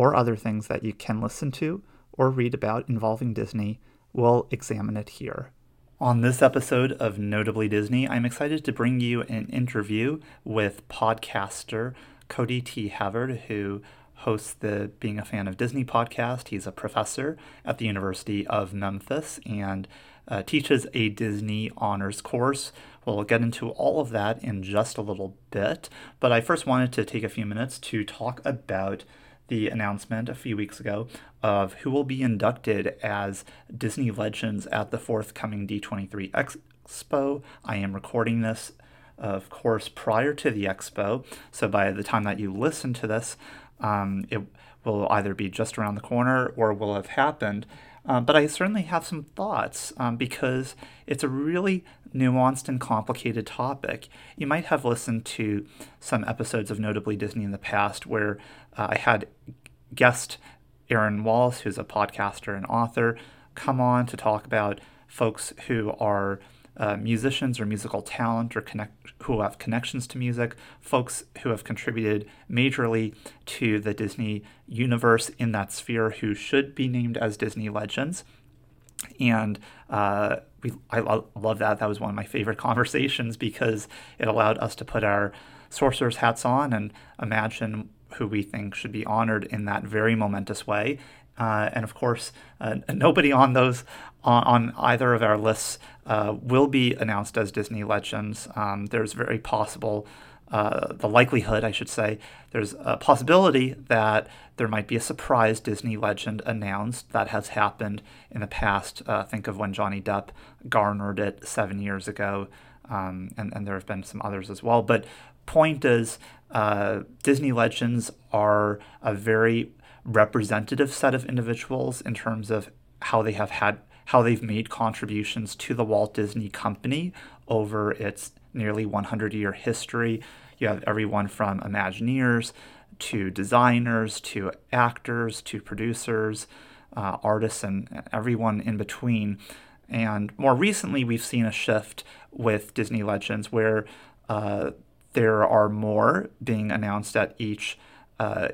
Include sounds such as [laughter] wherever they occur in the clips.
or other things that you can listen to or read about involving Disney, we'll examine it here. On this episode of Notably Disney, I'm excited to bring you an interview with podcaster Cody T. Havard, who hosts the Being a Fan of Disney podcast. He's a professor at the University of Memphis and uh, teaches a Disney honors course. We'll get into all of that in just a little bit, but I first wanted to take a few minutes to talk about the announcement a few weeks ago of who will be inducted as Disney Legends at the forthcoming D23 Expo. I am recording this, of course, prior to the expo, so by the time that you listen to this, um, it will either be just around the corner or will have happened. Um, but I certainly have some thoughts um, because it's a really nuanced and complicated topic. You might have listened to some episodes of Notably Disney in the past where uh, I had guest Aaron Wallace, who's a podcaster and author, come on to talk about folks who are uh, musicians or musical talent or connect who have connections to music, folks who have contributed majorly to the Disney universe in that sphere who should be named as Disney legends. And uh, we, I lo- love that. That was one of my favorite [laughs] conversations because it allowed us to put our sorcerer's hats on and imagine who we think should be honored in that very momentous way. Uh, and of course, uh, nobody on those on, on, either of our lists uh, will be announced as Disney legends. Um, there's very possible, uh, the likelihood, I should say, there's a possibility that there might be a surprise Disney legend announced. That has happened in the past. Uh, think of when Johnny Depp garnered it seven years ago, um, and, and there have been some others as well. But point is, uh, Disney legends are a very representative set of individuals in terms of how they have had how they've made contributions to the Walt Disney Company over its nearly 100 year history. You have everyone from Imagineers to designers to actors to producers, uh, artists, and everyone in between. And more recently, we've seen a shift with Disney Legends where uh, there are more being announced at each uh,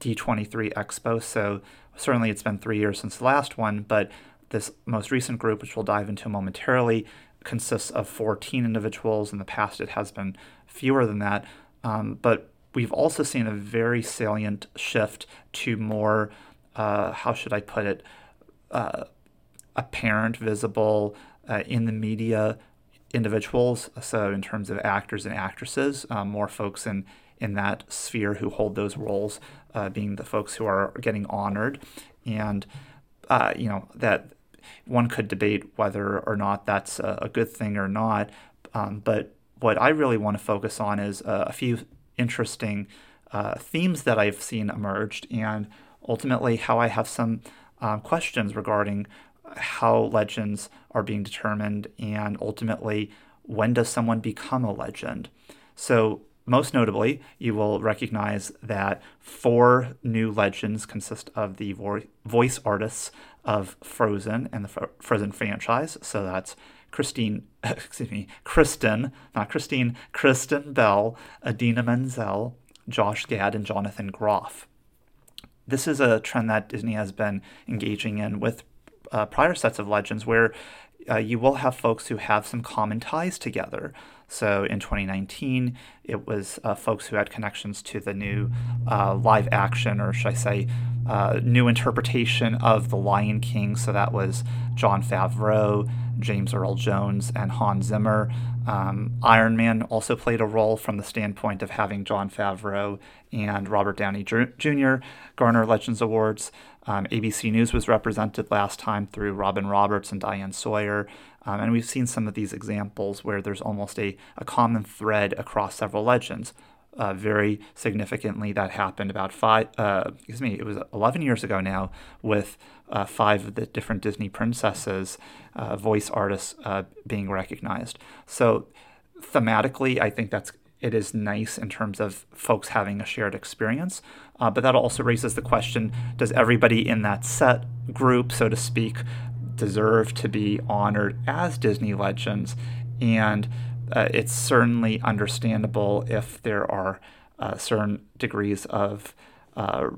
D23 Expo. So certainly it's been three years since the last one, but this most recent group, which we'll dive into momentarily, consists of 14 individuals. In the past, it has been fewer than that. Um, but we've also seen a very salient shift to more, uh, how should I put it, uh, apparent, visible uh, in the media individuals. So, in terms of actors and actresses, um, more folks in, in that sphere who hold those roles uh, being the folks who are getting honored. And, uh, you know, that one could debate whether or not that's a, good thing or not. Um, but what I really want to focus on is uh, a few interesting uh, themes that I've seen emerged, and ultimately how I have some um, questions regarding how legends are being determined, and ultimately when does someone become a legend? So, most notably, you will recognize that four new legends consist of the vo- voice artists of Frozen and the Frozen franchise. So that's Christine, [laughs] excuse me, Kristen, not Christine, Kristen Bell, Idina Menzel, Josh Gad, and Jonathan Groff. This is a trend that Disney has been engaging in with uh, prior sets of legends where uh, you will have folks who have some common ties together. So in 2019, it was uh, folks who had connections to the new uh, live action, or should I say, uh, new interpretation of The Lion King. So that was Jon Favreau, James Earl Jones, and Hans Zimmer. Um, Iron Man also played a role from the standpoint of having Jon Favreau and Robert Downey Jr. garner Legends Awards. Um, ABC News was represented last time through Robin Roberts and Diane Sawyer. Um, and we've seen some of these examples where there's almost a, a common thread across several legends. Uh, very significantly, that happened about five, uh, excuse me, it was 11 years ago now with uh, five of the different Disney princesses, uh, voice artists uh, being recognized. So, thematically, I think that's it is nice in terms of folks having a shared experience. Uh, but that also raises the question does everybody in that set group, so to speak, deserve to be honored as Disney legends? And uh, it's certainly understandable if there are uh, certain degrees of, uh,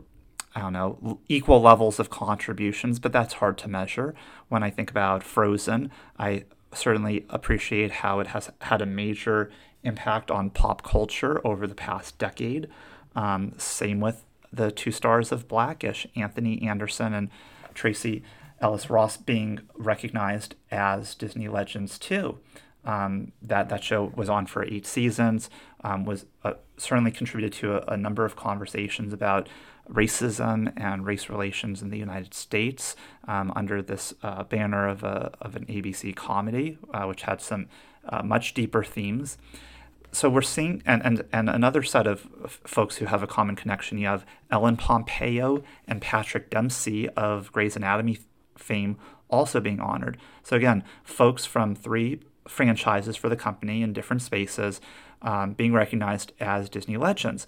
I don't know, equal levels of contributions, but that's hard to measure. When I think about Frozen, I certainly appreciate how it has had a major impact on pop culture over the past decade. Um, same with the two stars of Blackish, Anthony Anderson and Tracee Ellis Ross, being recognized as Disney legends too. Um, that that show was on for eight seasons. Um, was uh, certainly contributed to a, a, number of conversations about racism and race relations in the United States um, under this uh, banner of a of an ABC comedy, uh, which had some uh, much deeper themes so we're seeing, and, and, and another set of folks who have a common connection. You have Ellen Pompeo and Patrick Dempsey of Grey's Anatomy fame also being honored. So again, folks from three franchises for the company in different spaces um, being recognized as Disney legends.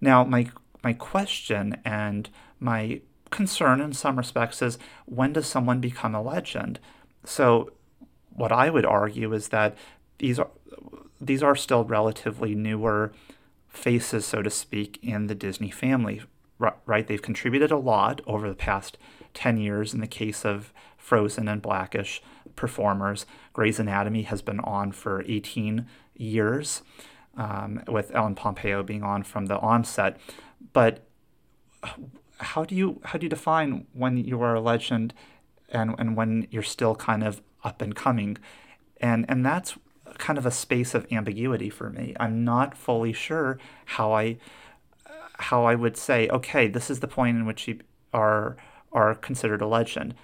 Now, my my question and my concern in some respects is when does someone become a legend? So, what I would argue is that these are these are still relatively newer faces, so to speak, in the Disney family, right? They've contributed a lot over the past 10 years in the case of Frozen and Blackish performers. Grey's Anatomy has been on for 18 years, um, with Ellen Pompeo being on from the onset. But how do you how do you define when you are a legend and, and when you're still kind of up and coming? And and that's kind of a space of ambiguity for me. I'm not fully sure how I how I would say, okay, this is the point in which you are are considered a legend.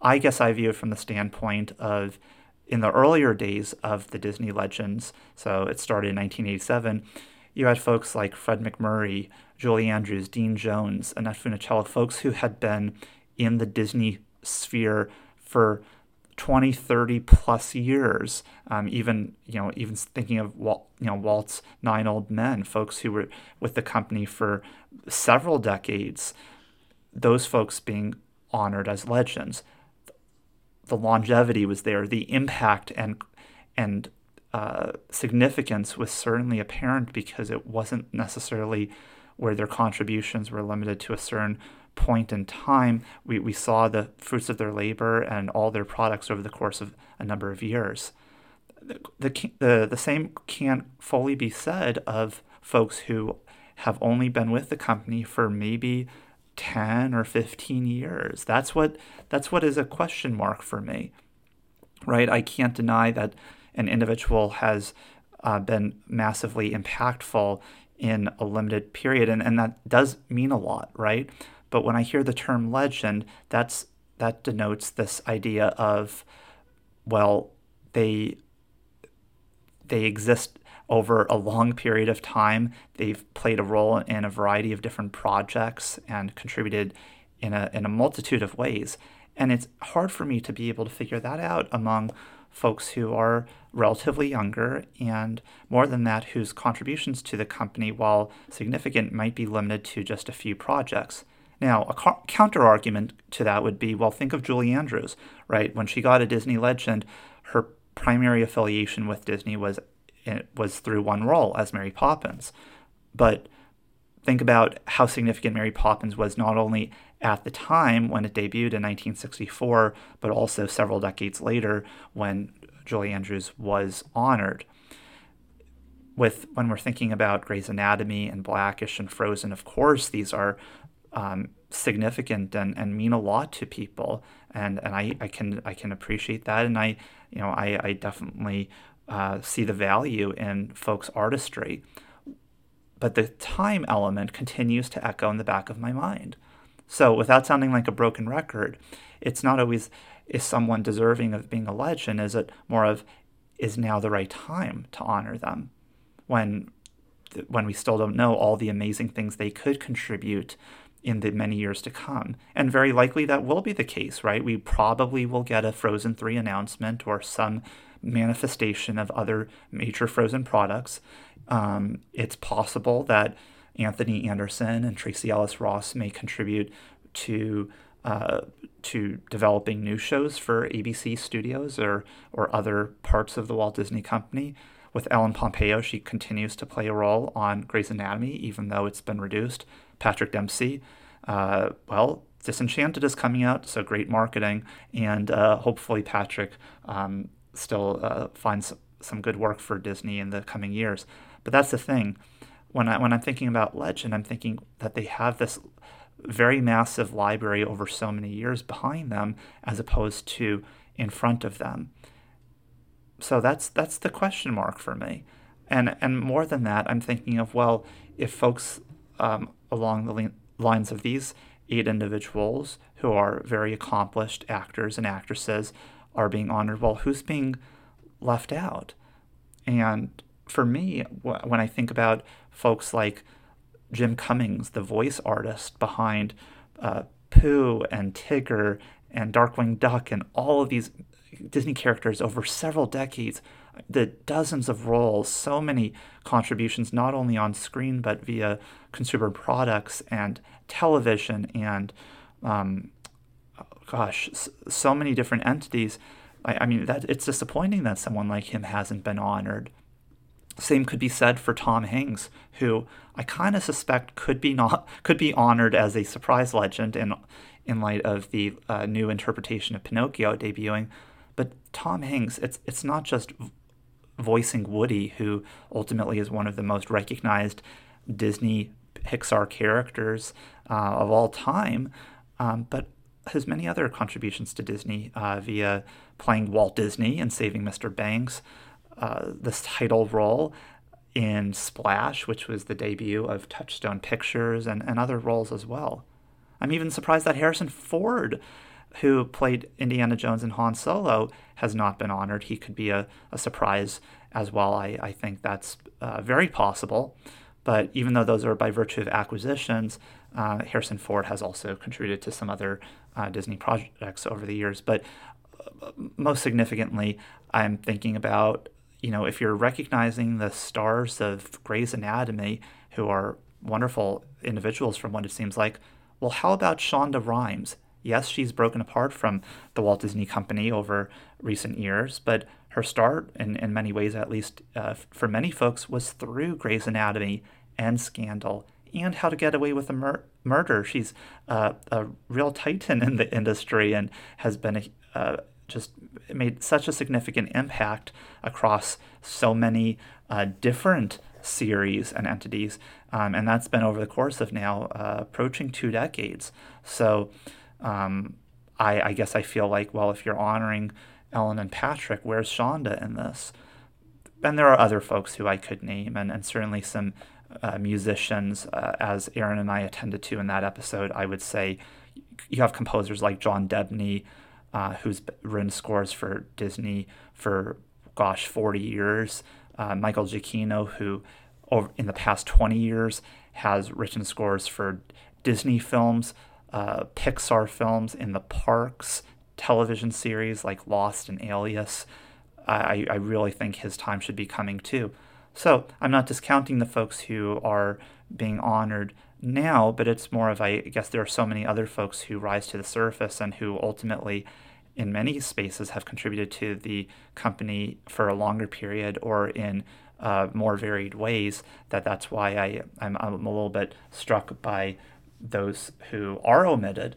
I guess I view it from the standpoint of in the earlier days of the Disney legends, so it started in 1987, you had folks like Fred MacMurray, Julie Andrews, Dean Jones, Annette Funicello, folks who had been in the Disney sphere for 20, 30 plus years. Um, even you know, even thinking of Walt, you know Walt's Nine Old Men, folks who were with the company for several decades. Those folks being honored as legends. The longevity was there. The impact and and uh, significance was certainly apparent because it wasn't necessarily where their contributions were limited to a certain point in time, we, we saw the fruits of their labor and all their products over the course of a number of years. The, the, the, the same can't fully be said of folks who have only been with the company for maybe 10 or 15 years. That's what that's what is a question mark for me. Right? I can't deny that an individual has uh, been massively impactful in a limited period and, and that does mean a lot, right? But when I hear the term legend, that's that denotes this idea of well, they they exist over a long period of time. They've played a role in a variety of different projects and contributed in a in a multitude of ways. And it's hard for me to be able to figure that out among folks who are relatively younger, and more than that, whose contributions to the company, while significant, might be limited to just a few projects. Now, a co- counter argument to that would be well, think of Julie Andrews, right? When she got a Disney legend, her primary affiliation with Disney was was through one role as Mary Poppins. But think about how significant Mary Poppins was not only at the time when it debuted in 1964, but also several decades later when Julie Andrews was honored. With when we're thinking about Grey's Anatomy and Blackish and Frozen, of course, these are um, significant and, and mean a lot to people, and and I, I can I can appreciate that, and I you know I, I definitely uh, see the value in folks' artistry, but the time element continues to echo in the back of my mind. So without sounding like a broken record, it's not always is someone deserving of being a legend? Is it more of is now the right time to honor them when when we still don't know all the amazing things they could contribute in the many years to come. And very likely that will be the case, right? We probably will get a Frozen 3 announcement or some manifestation of other major Frozen products. Um, it's possible that Anthony Anderson and Tracee Ellis Ross may contribute to uh, to developing new shows for ABC Studios or or other parts of the Walt Disney Company. With Ellen Pompeo, she continues to play a role on Grey's Anatomy, even though it's been reduced. Patrick Dempsey, uh, well, Disenchanted is coming out, so great marketing, and uh, hopefully Patrick um, still uh, finds some good work for Disney in the coming years. But that's the thing. When I when I'm thinking about Legend, I'm thinking that they have this very massive library over so many years behind them as opposed to in front of them. So that's that's the question mark for me. And and more than that, I'm thinking of well, if folks um, along the lines of these eight individuals who are very accomplished actors and actresses are being honored, well, who's being left out? And for me, when I think about folks like Jim Cummings, the voice artist behind uh, Pooh and Tigger and Darkwing Duck and all of these Disney characters over several decades, the dozens of roles, so many contributions, not only on screen but via consumer products and television and, um, gosh, so many different entities. I, I mean, that it's disappointing that someone like him hasn't been honored. Same could be said for Tom Hanks, who I kind of suspect could be not [laughs] could be honored as a surprise legend in in light of the uh, new interpretation of Pinocchio debuting. But Tom Hanks, it's it's not just voicing Woody, who ultimately is one of the most recognized Disney Pixar characters uh, of all time, um, but has many other contributions to Disney uh, via playing Walt Disney and Saving Mr. Banks, uh, this title role in Splash, which was the debut of Touchstone Pictures, and, and other roles as well. I'm even surprised that Harrison Ford, who played Indiana Jones and Han Solo, has not been honored. He could be a, a surprise as well. I, I think that's uh, very possible. But even though those are by virtue of acquisitions, uh, Harrison Ford has also contributed to some other uh, Disney projects over the years. But uh, most significantly, I'm thinking about you know, if you're recognizing the stars of Grey's Anatomy, who are wonderful individuals from what it seems like, well, how about Shonda Rhimes? Yes, she's broken apart from the Walt Disney Company over recent years, but her start, in, in many ways at least uh, for many folks, was through Grey's Anatomy and Scandal and How to Get Away with a Mur- Murder. She's uh, a real titan in the industry and has been uh, just made such a significant impact across so many uh, different series and entities. Um, and that's been over the course of now uh, approaching two decades. So um, I, I, guess I feel like, well, if you're honoring Ellen and Patrick, where's Shonda in this? And there are other folks who I could name, and, and certainly some uh, musicians, uh, as Aaron and I attended to in that episode. I would say you have composers like John Debney, uh, who's written scores for Disney for, gosh, 40 years. Uh, Michael Giacchino, who over, in the past 20 years has written scores for Disney films, uh, Pixar films in the parks, television series like Lost and Alias, I, I really think his time should be coming too. So I'm not discounting the folks who are being honored now, but it's more of I guess there are so many other folks who rise to the surface and who ultimately, in many spaces, have contributed to the company for a longer period or in uh, more varied ways. That that's why I I'm, I'm a little bit struck by those who are omitted.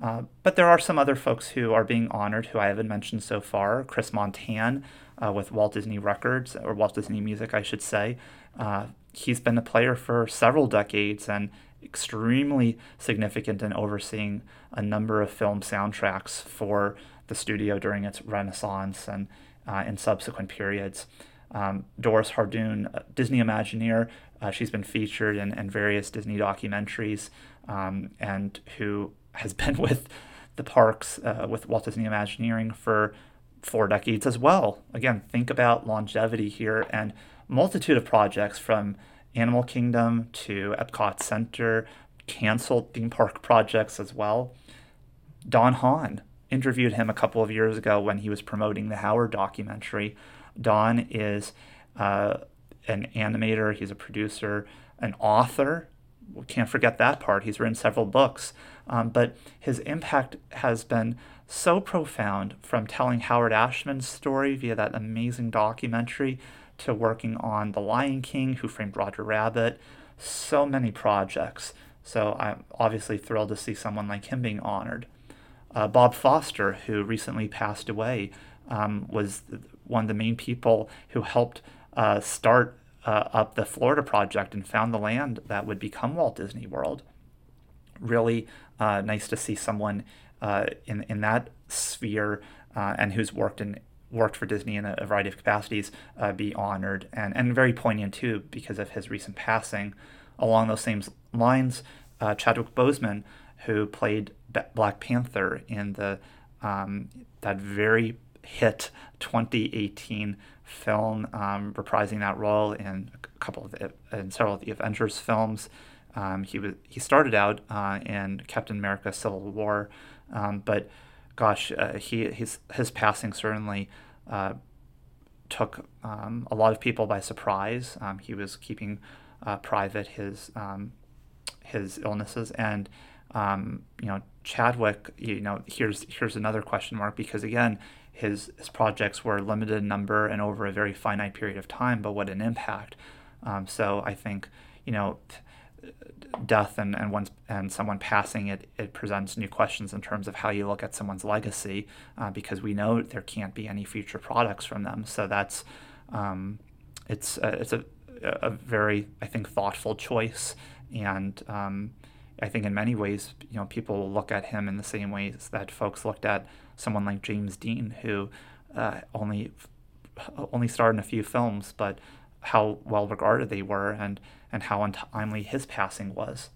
Uh, but there are some other folks who are being honored who I haven't mentioned so far. Chris Montan uh, with Walt Disney Records, or Walt Disney Music, I should say. Uh, he's been a player for several decades and extremely significant in overseeing a number of film soundtracks for the studio during its renaissance and uh, in subsequent periods. Um, Doris Hardoon, Disney Imagineer, uh, she's been featured in, in various Disney documentaries um, and who has [laughs] been with the parks uh, with Walt Disney Imagineering for four decades as well. Again, think about longevity here and multitude of projects from Animal Kingdom to Epcot Center, canceled theme park projects as well. Don Hahn interviewed him a couple of years ago when he was promoting the Howard documentary. Don is uh, an animator, he's a producer, an author. We can't forget that part. He's written several books, um, but his impact has been so profound from telling Howard Ashman's story via that amazing documentary to working on The Lion King, Who Framed Roger Rabbit, so many projects. So I'm obviously thrilled to see someone like him being honored. Uh, Bob Foster, who recently passed away, um, was one of the main people who helped uh, start uh, up the Florida project and found the land that would become Walt Disney World. Really uh, nice to see someone uh, in in that sphere uh, and who's worked in worked for Disney in a, variety of capacities uh, be honored and and very poignant too because of his recent passing. Along those same lines, uh, Chadwick Boseman, who played Black Panther in the um, that very hit 2018 film, um, reprising that role in a couple of the, in several of the Avengers films. Um, he was he started out uh, in Captain America: Civil War, um, but gosh, uh, he his his passing certainly uh, took um, a lot of people by surprise. Um, he was keeping uh, private his um, his illnesses, and um, you know Chadwick. You know, here's here's another question mark because again, his his projects were limited in number and over a very finite period of time, but what an impact. Um, so I think you know death and and once and someone passing it it presents new questions in terms of how you look at someone's legacy uh, because we know there can't be any future products from them. So that's um, it's a, it's a, a very I think thoughtful choice. And um, I think in many ways you know people look at him in the same ways that folks looked at someone like James Dean who uh, only only starred in a few films but how well regarded they were. And and how untimely his passing was.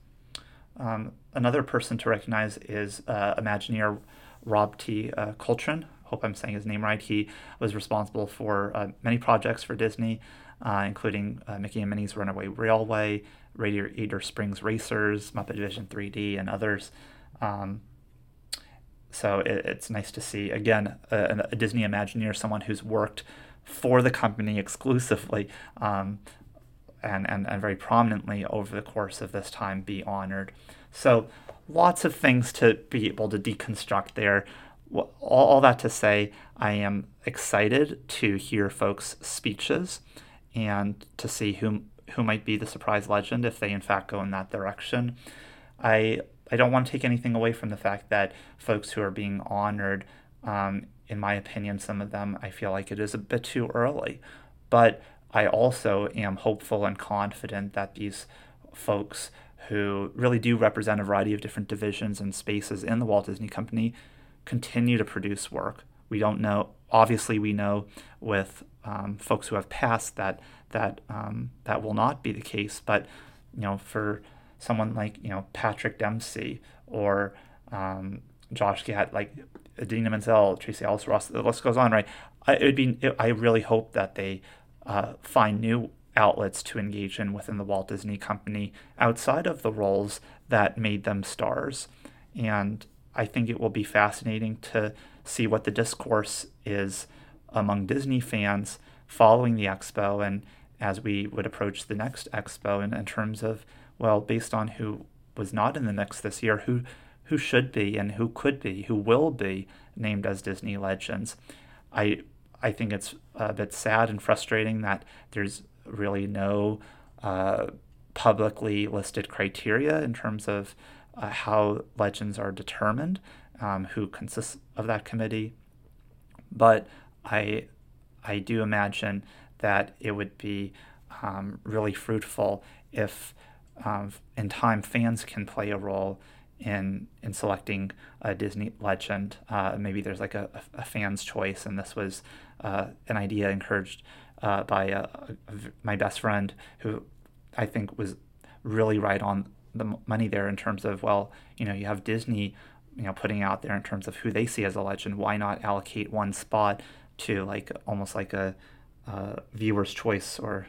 Um, another person to recognize is uh, Imagineer Rob T. Uh, Coltrane. Hope I'm saying his name right. He was responsible for uh, many projects for Disney, uh, including uh, Mickey and Minnie's Runaway Railway, Radiator Springs Racers, Muppet Vision 3D, and others. Um, so it, it's nice to see again a, a, Disney Imagineer, someone who's worked for the company exclusively, um, and, and, and very prominently over the course of this time be honored. So, lots of things to be able to deconstruct there. All, all that to say, I am excited to hear folks' speeches and to see who, who might be the surprise legend if they, in fact, go in that direction. I, I don't want to take anything away from the fact that folks who are being honored, um, in my opinion, some of them, I feel like it is a bit too early. But I also am hopeful and confident that these folks who really do represent a variety of different divisions and spaces in the Walt Disney Company continue to produce work. We don't know, obviously, we know with um, folks who have passed that that um, that will not be the case. But you know, for someone like you know Patrick Dempsey or um, Josh Gad, like Idina Menzel, Tracee Ellis Ross, the list goes on, right? It would be. It, I really hope that they uh, find new outlets to engage in within the Walt Disney Company outside of the roles that made them stars. And I think it will be fascinating to see what the discourse is among Disney fans following the expo and as we would approach the next expo in, in terms of, well, based on who was not in the mix this year, who who should be and who could be, who will be named as Disney legends. I I think it's a bit sad and frustrating that there's really no uh, publicly listed criteria in terms of uh, how legends are determined, um, who consists of that committee. But I I do imagine that it would be um, really fruitful if um, in time fans can play a role in in selecting a Disney legend. Uh, maybe there's like a, a, fan's choice, and this was uh, an idea encouraged uh, by a, my best friend who I think was really right on the money there in terms of well, you know, you have Disney, you know, putting out there in terms of who they see as a legend. Why not allocate one spot to like almost like a, a viewer's choice or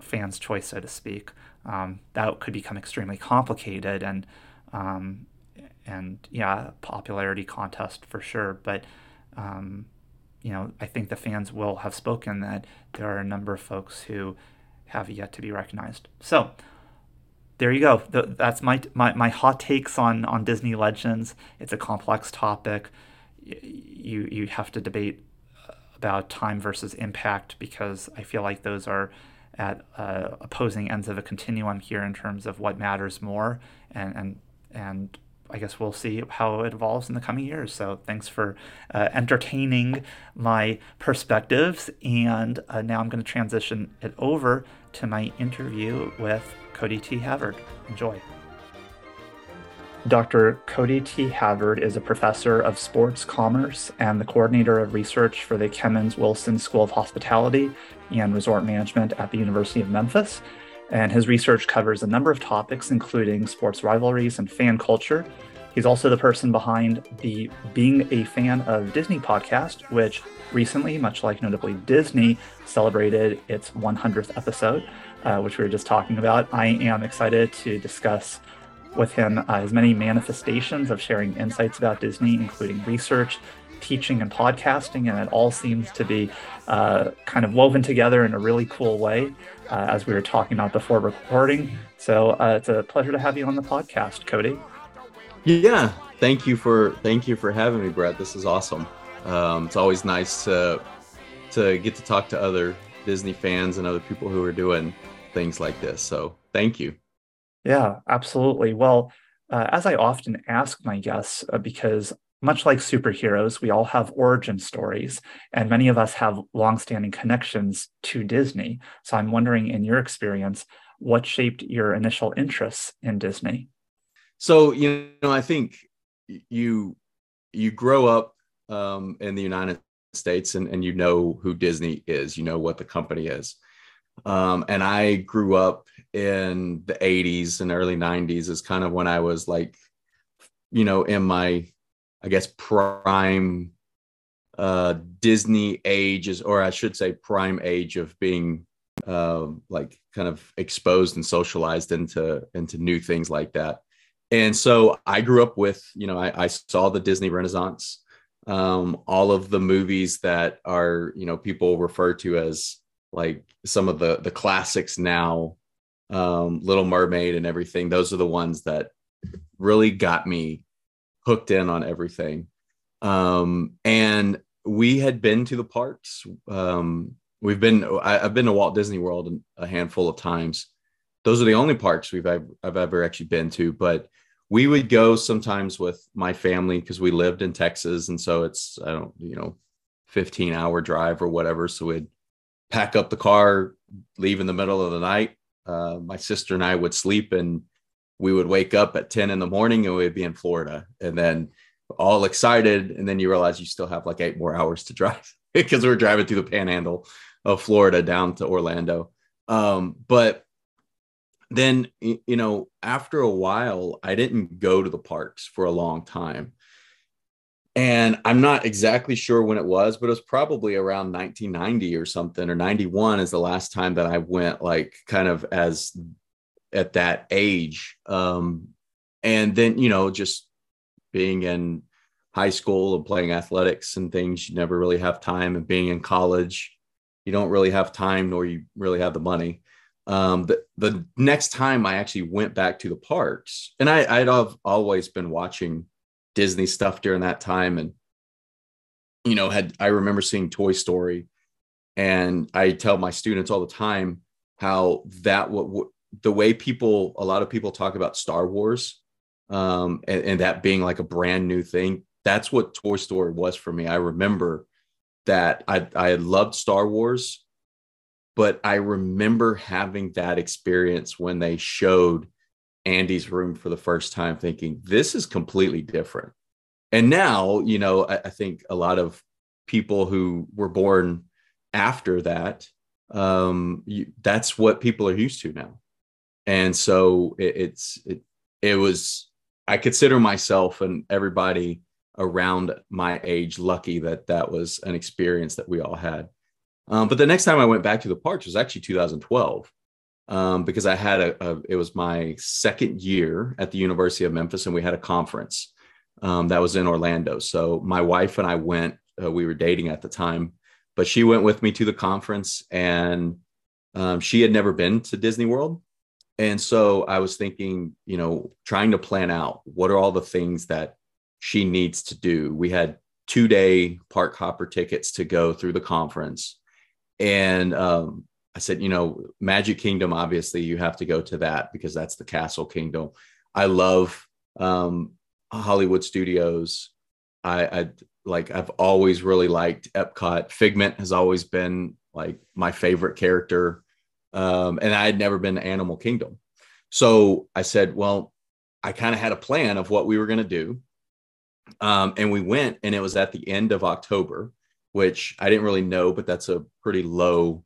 fan's choice, so to speak? Um, that could become extremely complicated and um, and yeah, popularity contest for sure. But um, you know, I think the fans will have spoken that there are a number of folks who have yet to be recognized. So there you go. That's my, my, my hot takes on, on Disney Legends. It's a complex topic. You, you have to debate about time versus impact because I feel like those are at uh, opposing ends of a continuum here in terms of what matters more and, and and I guess we'll see how it evolves in the coming years. So thanks for uh, entertaining my perspectives. And uh, now I'm going to transition it over to my interview with Cody T. Havard. Enjoy. Dr. Cody T. Havard is a professor of sports commerce and the coordinator of research for the Kemmons Wilson School of Hospitality and Resort Management at the University of Memphis and his research covers a number of topics, including sports rivalries and fan culture. He's also the person behind the Being a Fan of Disney podcast, which recently, much like notably Disney, celebrated its 100th episode, uh, which we were just talking about. I am excited to discuss with him uh, his many manifestations of sharing insights about Disney, including research, teaching, and podcasting, and it all seems to be uh, kind of woven together in a really cool way uh, as we were talking about before recording. So uh, it's a pleasure to have you on the podcast, Cody. Yeah, thank you for thank you for having me, Brett. This is awesome. Um, it's always nice to to get to talk to other Disney fans and other people who are doing things like this. So thank you. Yeah, absolutely. Well, uh, as I often ask my guests, uh, because much like superheroes, we all have origin stories, and many of us have longstanding connections to Disney. So I'm wondering, in your experience, what shaped your initial interests in Disney? So you know, I think you you grow up um, in the United States, and, and you know who Disney is. You know what the company is. Um, and I grew up in the 80s and early 90s is kind of when I was like, you know, in my I guess prime uh, Disney age is, or I should say, prime age of being uh, like kind of exposed and socialized into into new things like that. And so I grew up with, you know, I, I saw the Disney Renaissance, um, all of the movies that are, you know, people refer to as like some of the the classics now, um, Little Mermaid and everything. Those are the ones that really got me hooked in on everything. Um, and we had been to the parks. Um, we've been, I, have been to Walt Disney World a handful of times. Those are the only parks we've I've, I've ever actually been to, but we would go sometimes with my family because we lived in Texas. And so it's, I don't, you know, 15 hour drive or whatever. So we'd pack up the car, leave in the middle of the night. Uh, my sister and I would sleep and we would wake up at 10 in the morning and we'd be in Florida and then all excited. And then you realize you still have like eight more hours to drive [laughs] because we're driving through the panhandle of Florida down to Orlando. Um, but then, you know, after a while, I didn't go to the parks for a long time. And I'm not exactly sure when it was, but it was probably around 1990 or something, or 91 is the last time that I went, like, kind of as at that age. Um, and then, you know, just being in high school and playing athletics and things, you never really have time. And being in college, you don't really have time nor you really have the money. Um, the, the next time I actually went back to the parks, and I, I'd have always been watching Disney stuff during that time. And, you know, had I remember seeing Toy Story, and I tell my students all the time how that what, what the way people, a lot of people talk about Star Wars, um, and, and that being like a brand new thing. That's what Toy Story was for me. I remember that I I loved Star Wars, but I remember having that experience when they showed Andy's room for the first time, thinking this is completely different. And now, you know, I, I think a lot of people who were born after that, um, you, that's what people are used to now. And so it, it's it, it was I consider myself and everybody around my age lucky that that was an experience that we all had. Um, but the next time I went back to the parks was actually 2012 um, because I had a, a, it was my second year at the University of Memphis and we had a conference um, that was in Orlando. So my wife and I went. Uh, we were dating at the time, but she went with me to the conference and um, she had never been to Disney World. And so I was thinking, you know, trying to plan out what are all the things that she needs to do. We had two day park hopper tickets to go through the conference. And um, I said, you know, Magic Kingdom, obviously, you have to go to that because that's the Castle Kingdom. I love um, Hollywood Studios. I, I like, I've always really liked Epcot. Figment has always been like my favorite character um, and I had never been to Animal Kingdom. So I said, well, I kind of had a plan of what we were going to do. Um, and we went, and it was at the end of October, which I didn't really know, but that's a pretty low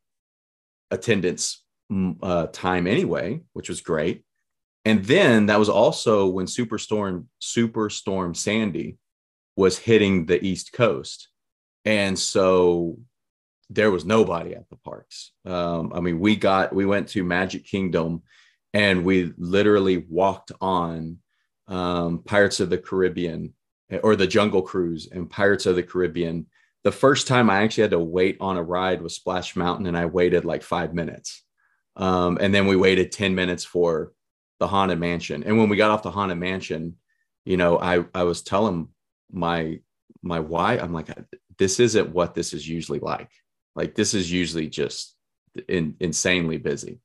attendance mm, uh, time anyway, which was great. And then that was also when Superstorm Superstorm Sandy was hitting the East Coast. And so there was nobody at the parks. Um, I mean, we got we went to Magic Kingdom, and we literally walked on um, Pirates of the Caribbean or the Jungle Cruise and Pirates of the Caribbean. The first time I actually had to wait on a ride was Splash Mountain, and I waited like five minutes. Um, and then we waited 10 minutes for the Haunted Mansion. And when we got off the Haunted Mansion, you know, I, I was telling my my why I'm like, this isn't what this is usually like. Like this is usually just in, insanely busy.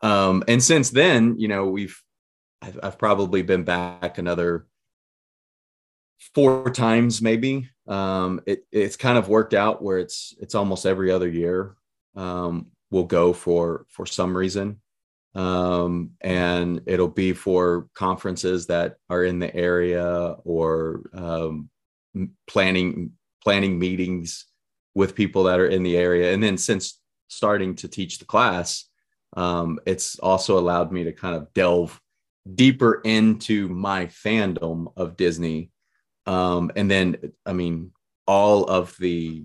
Um, and since then, you know, we've I've, I've, probably been back another four times, maybe. Um, it, it's kind of worked out where it's it's almost every other year. Um, we'll go for for some reason, um, and it'll be for conferences that are in the area or um, planning planning meetings with people that are in the area. And then since starting to teach the class, um, it's also allowed me to kind of delve deeper into my fandom of Disney. Um, and then, I mean, all of the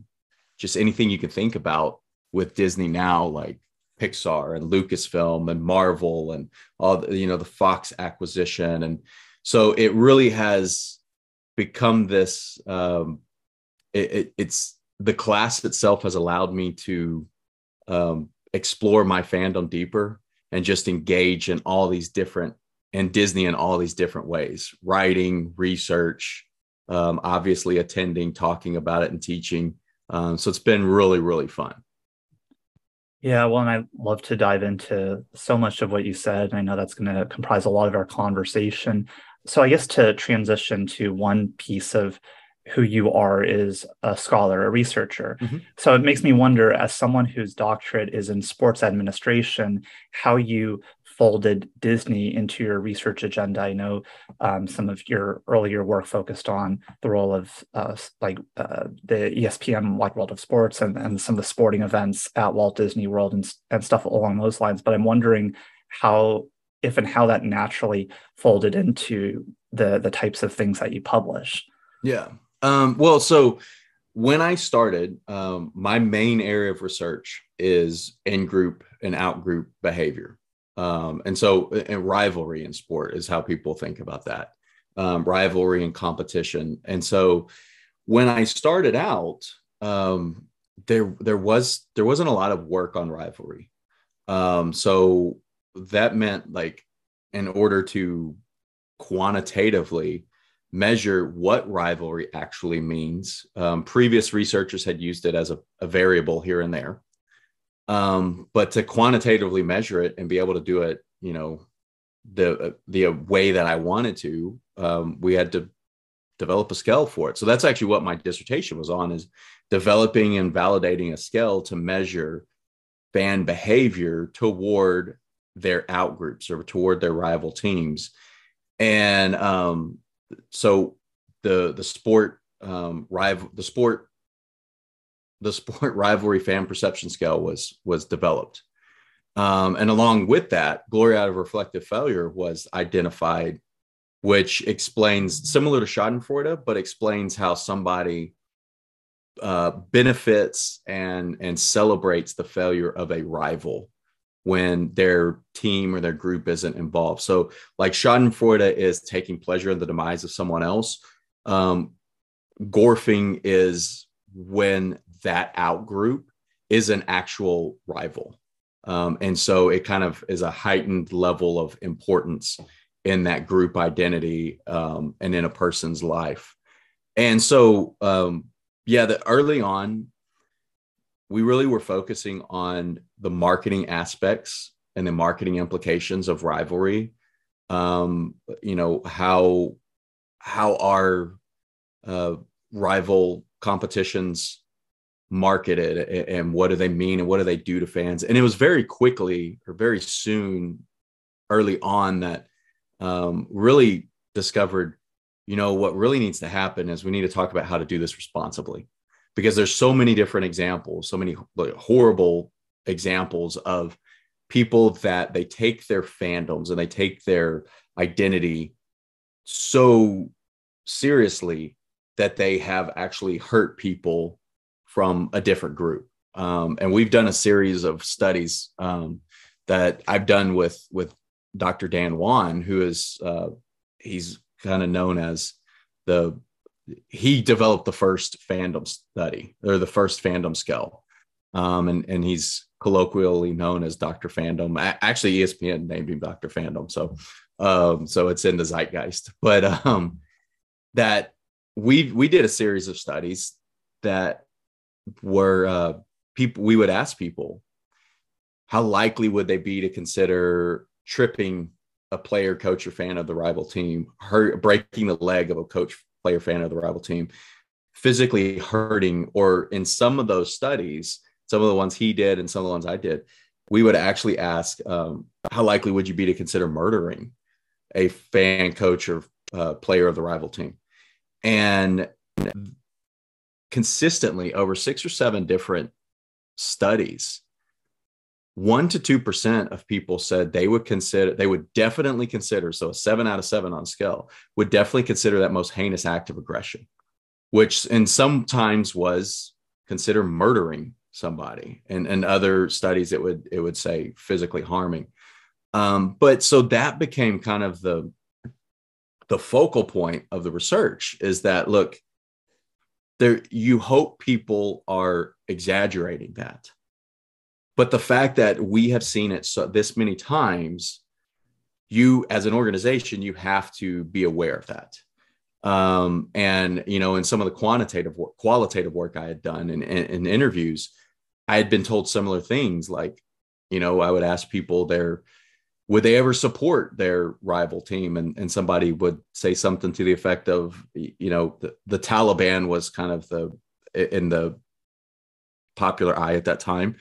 just anything you can think about with Disney now, like Pixar and Lucasfilm and Marvel and all the, you know, the Fox acquisition. And so it really has become this, um, it, it, it's the class itself has allowed me to um, explore my fandom deeper and just engage in all these different and Disney in all these different ways writing, research, um, obviously attending, talking about it, and teaching. Um, so it's been really, really fun. Yeah, well, and I love to dive into so much of what you said. I know that's going to comprise a lot of our conversation. So, I guess to transition to one piece of who you are is a scholar, a researcher. Mm-hmm. So it makes me wonder, as someone whose doctorate is in sports administration, how you folded Disney into your research agenda. I know um, some of your earlier work focused on the role of uh, like uh, the ESPN Wide World of Sports and, and some of the sporting events at Walt Disney World and, and stuff along those lines. But I'm wondering how, if and how that naturally folded into the the types of things that you publish. Yeah. Um, well, so when I started, um, my main area of research is in group and out group behavior. Um, and so, and rivalry in sport is how people think about that. um, rivalry and competition. And so when I started out, um, there there was there wasn't a lot of work on rivalry. Um, so that meant like in order to quantitatively measure what rivalry actually means, um, previous researchers had used it as a, a variable here and there. Um, but to quantitatively measure it and be able to do it, you know, the the way that I wanted to, um, we had to develop a scale for it. So that's actually what my dissertation was on: is developing and validating a scale to measure fan behavior toward their outgroups or toward their rival teams. And um, so the the sport um, rival the sport the sport [laughs] rivalry fan perception scale was was developed. Um, and along with that, glory out of reflective failure was identified, which explains similar to Schadenfreude, but explains how somebody uh, benefits and and celebrates the failure of a rival when their team or their group isn't involved. So, like Schadenfreude is taking pleasure in the demise of someone else. Um, Gorfing is when that out group is an actual rival. Um, and so it kind of is a heightened level of importance in that group identity um, and in a person's life. And so, um, yeah, the early on, we really were focusing on the marketing aspects and the marketing implications of rivalry. Um, you know how how our uh, rival competitions marketed and what do they mean and what do they do to fans and it was very quickly or very soon early on that um, really discovered you know what really needs to happen is we need to talk about how to do this responsibly because there's so many different examples so many horrible examples of people that they take their fandoms and they take their identity so seriously that they have actually hurt people from a different group. Um, and we've done a series of studies um, that I've done with with Dr. Dan Wann, who is uh, he's kind of known as the he developed the first fandom study or the first fandom scale, um, and and he's colloquially known as Dr. Fandom. Actually, ESPN named him Dr. Fandom, so um, so it's in the zeitgeist. But um, that we we did a series of studies that were uh, people we would ask people how likely would they be to consider tripping a player coach or fan of the rival team hurt breaking the leg of a coach player fan of the rival team physically hurting or in some of those studies some of the ones he did and some of the ones i did we would actually ask um, how likely would you be to consider murdering a fan coach or uh, player of the rival team? And consistently over six or seven different studies, one to two percent of people said they would consider, they would definitely consider, so a seven out of seven on scale would definitely consider that most heinous act of aggression, which in sometimes was consider murdering somebody, and and other studies it would it would say physically harming. Um, but so that became kind of the the focal point of the research is that look there you hope people are exaggerating that but the fact that we have seen it so this many times you as an organization you have to be aware of that. Um, and you know in some of the quantitative work, qualitative work i had done in, in, in interviews i had been told similar things like you know i would ask people their would they ever support their rival team? And, and somebody would say something to the effect of you know the, the taliban was kind of the in the popular eye at that time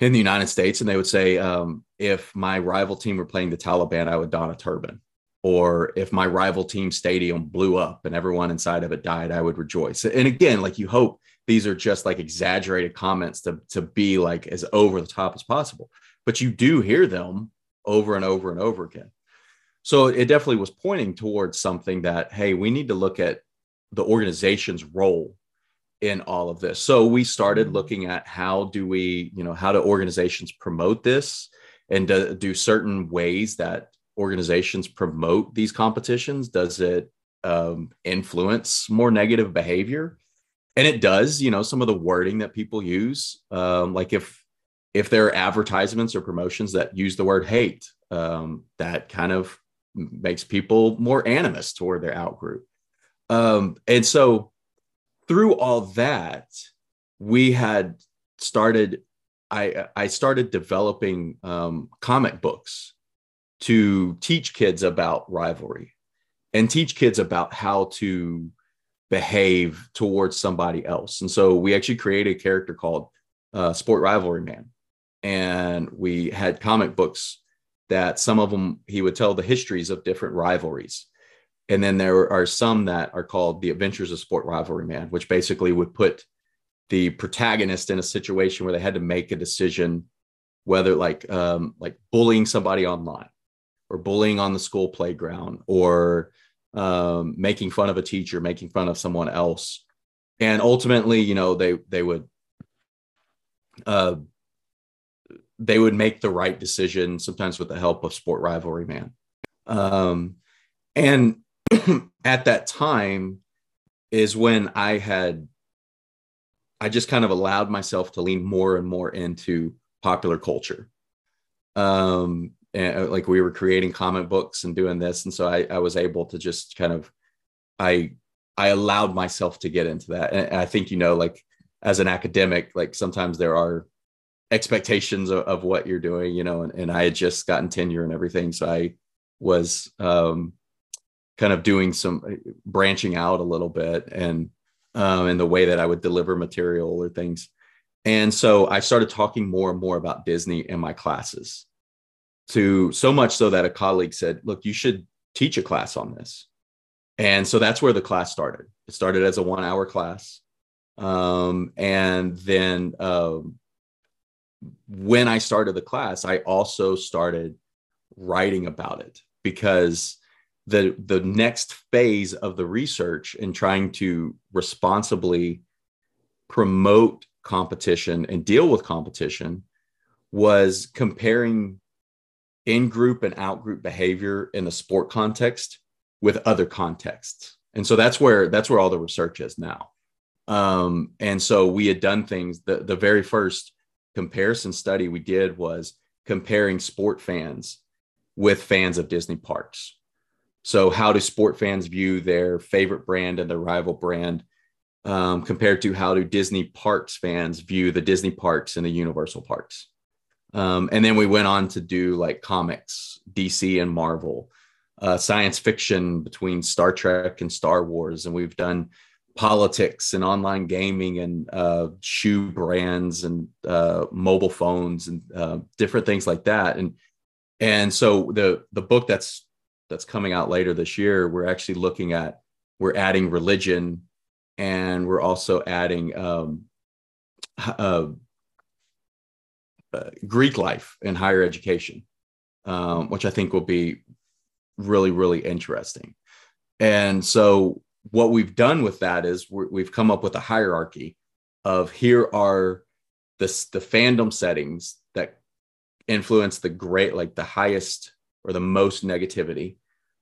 in the united states and they would say um, if my rival team were playing the taliban i would don a turban. Or if my rival team stadium blew up and everyone inside of it died i would rejoice. And again like you hope these are just like exaggerated comments to, to be like as over the top as possible. But you do hear them over and over and over again. So it definitely was pointing towards something that, hey, we need to look at the organization's role in all of this. So we started mm-hmm. looking at how do we, you know, how do organizations promote this and do, do certain ways that organizations promote these competitions? Does it um, influence more negative behavior? And it does. You know, some of the wording that people use, um, like if if there are advertisements or promotions that use the word hate, um, that kind of makes people more animus toward their outgroup. Um, and so through all that, we had started I I started developing um, comic books to teach kids about rivalry and teach kids about how to behave towards somebody else. And so we actually created a character called uh, Sport Rivalry Man, and we had comic books that some of them he would tell the histories of different rivalries. And then there are some that are called The Adventures of Sport Rivalry Man, which basically would put the protagonist in a situation where they had to make a decision whether like um, like bullying somebody online or bullying on the school playground or um, making fun of a teacher making fun of someone else. And ultimately you know they they would uh, they would make the right decision sometimes with the help of sport rivalry man. Um, and [clears throat] at that time is when i had I just kind of allowed myself to lean more and more into popular culture. Um, and uh, like we were creating comic books and doing this, and so I, I was able to just kind of, I, I allowed myself to get into that. And I think you know, like as an academic, like sometimes there are expectations of, of what you're doing, you know, and, and I had just gotten tenure and everything, so I was um, kind of doing some uh, branching out a little bit and um, in the way that I would deliver material or things. And so I started talking more and more about Disney in my classes to so much so that a colleague said, look, you should teach a class on this. And so that's where the class started. It started as a one hour class. Um, and then um, when I started the class, I also started writing about it because the the next phase of the research in trying to responsibly promote competition and deal with competition was comparing in-group and out-group behavior in the sport context with other contexts. And so that's where that's where all the research is now. Um, and so we had done things the, the very first comparison study we did was comparing sport fans with fans of disney parks so, how do sport fans view their favorite brand and their rival brand um, compared to how do Disney parks fans view the Disney parks and the Universal parks? Um, and then we went on to do like comics, DC and Marvel, uh, science fiction between Star Trek and Star Wars. And we've done politics and online gaming and uh, shoe brands and uh, mobile phones and uh, different things like that. And and so the the book that's that's coming out later this year, we're actually looking at we're adding religion, and we're also adding um, uh, uh, Greek life in higher education, um, which I think will be really really interesting. And so what we've done with that is we have come up with a hierarchy of here are the the fandom settings that influence the great like the highest or the most negativity.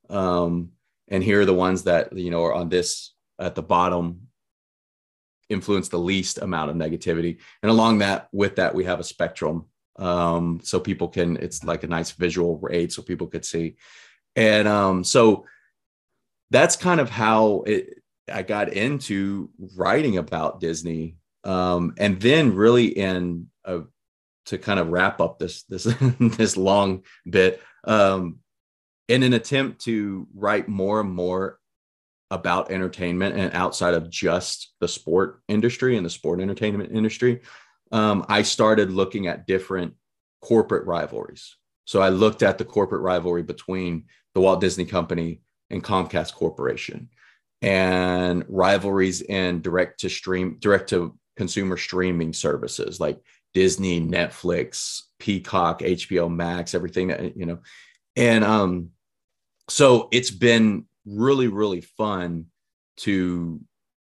Um, and here are the ones that, you know, are on this at the bottom influence the least amount of negativity. And along that, with that, we have a spectrum. Um, so people can, it's like a nice visual aid so people could see. And um, so that's kind of how it, I got into writing about Disney. Um, and then really in a, to kind of wrap up this this [laughs] this long bit um, in an attempt to write more and more about entertainment and outside of just the sport industry and the sport entertainment industry, um, I started looking at different corporate rivalries. So I looked at the corporate rivalry between the Walt Disney Company and Comcast Corporation and rivalries in direct to stream, direct to consumer streaming services like Disney, Netflix, Peacock, HBO Max, everything that, you know, and um, so it's been really, really fun to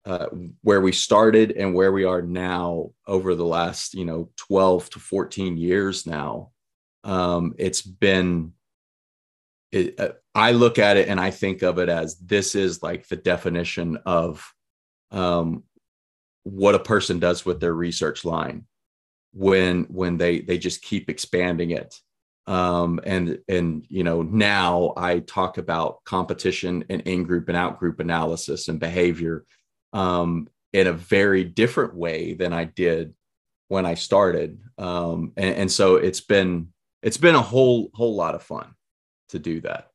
uh, where we started and where we are now over the last, you know, 12 to 14 years now. Um, it's been it, uh, I look at it and I think of it as this is like the definition of um, what a person does with their research line when when they they just keep expanding it um, and and you know now I talk about competition and in group and out group analysis and behavior um, in a very different way than I did when I started, um, and, and so it's been it's been a whole whole lot of fun to do that.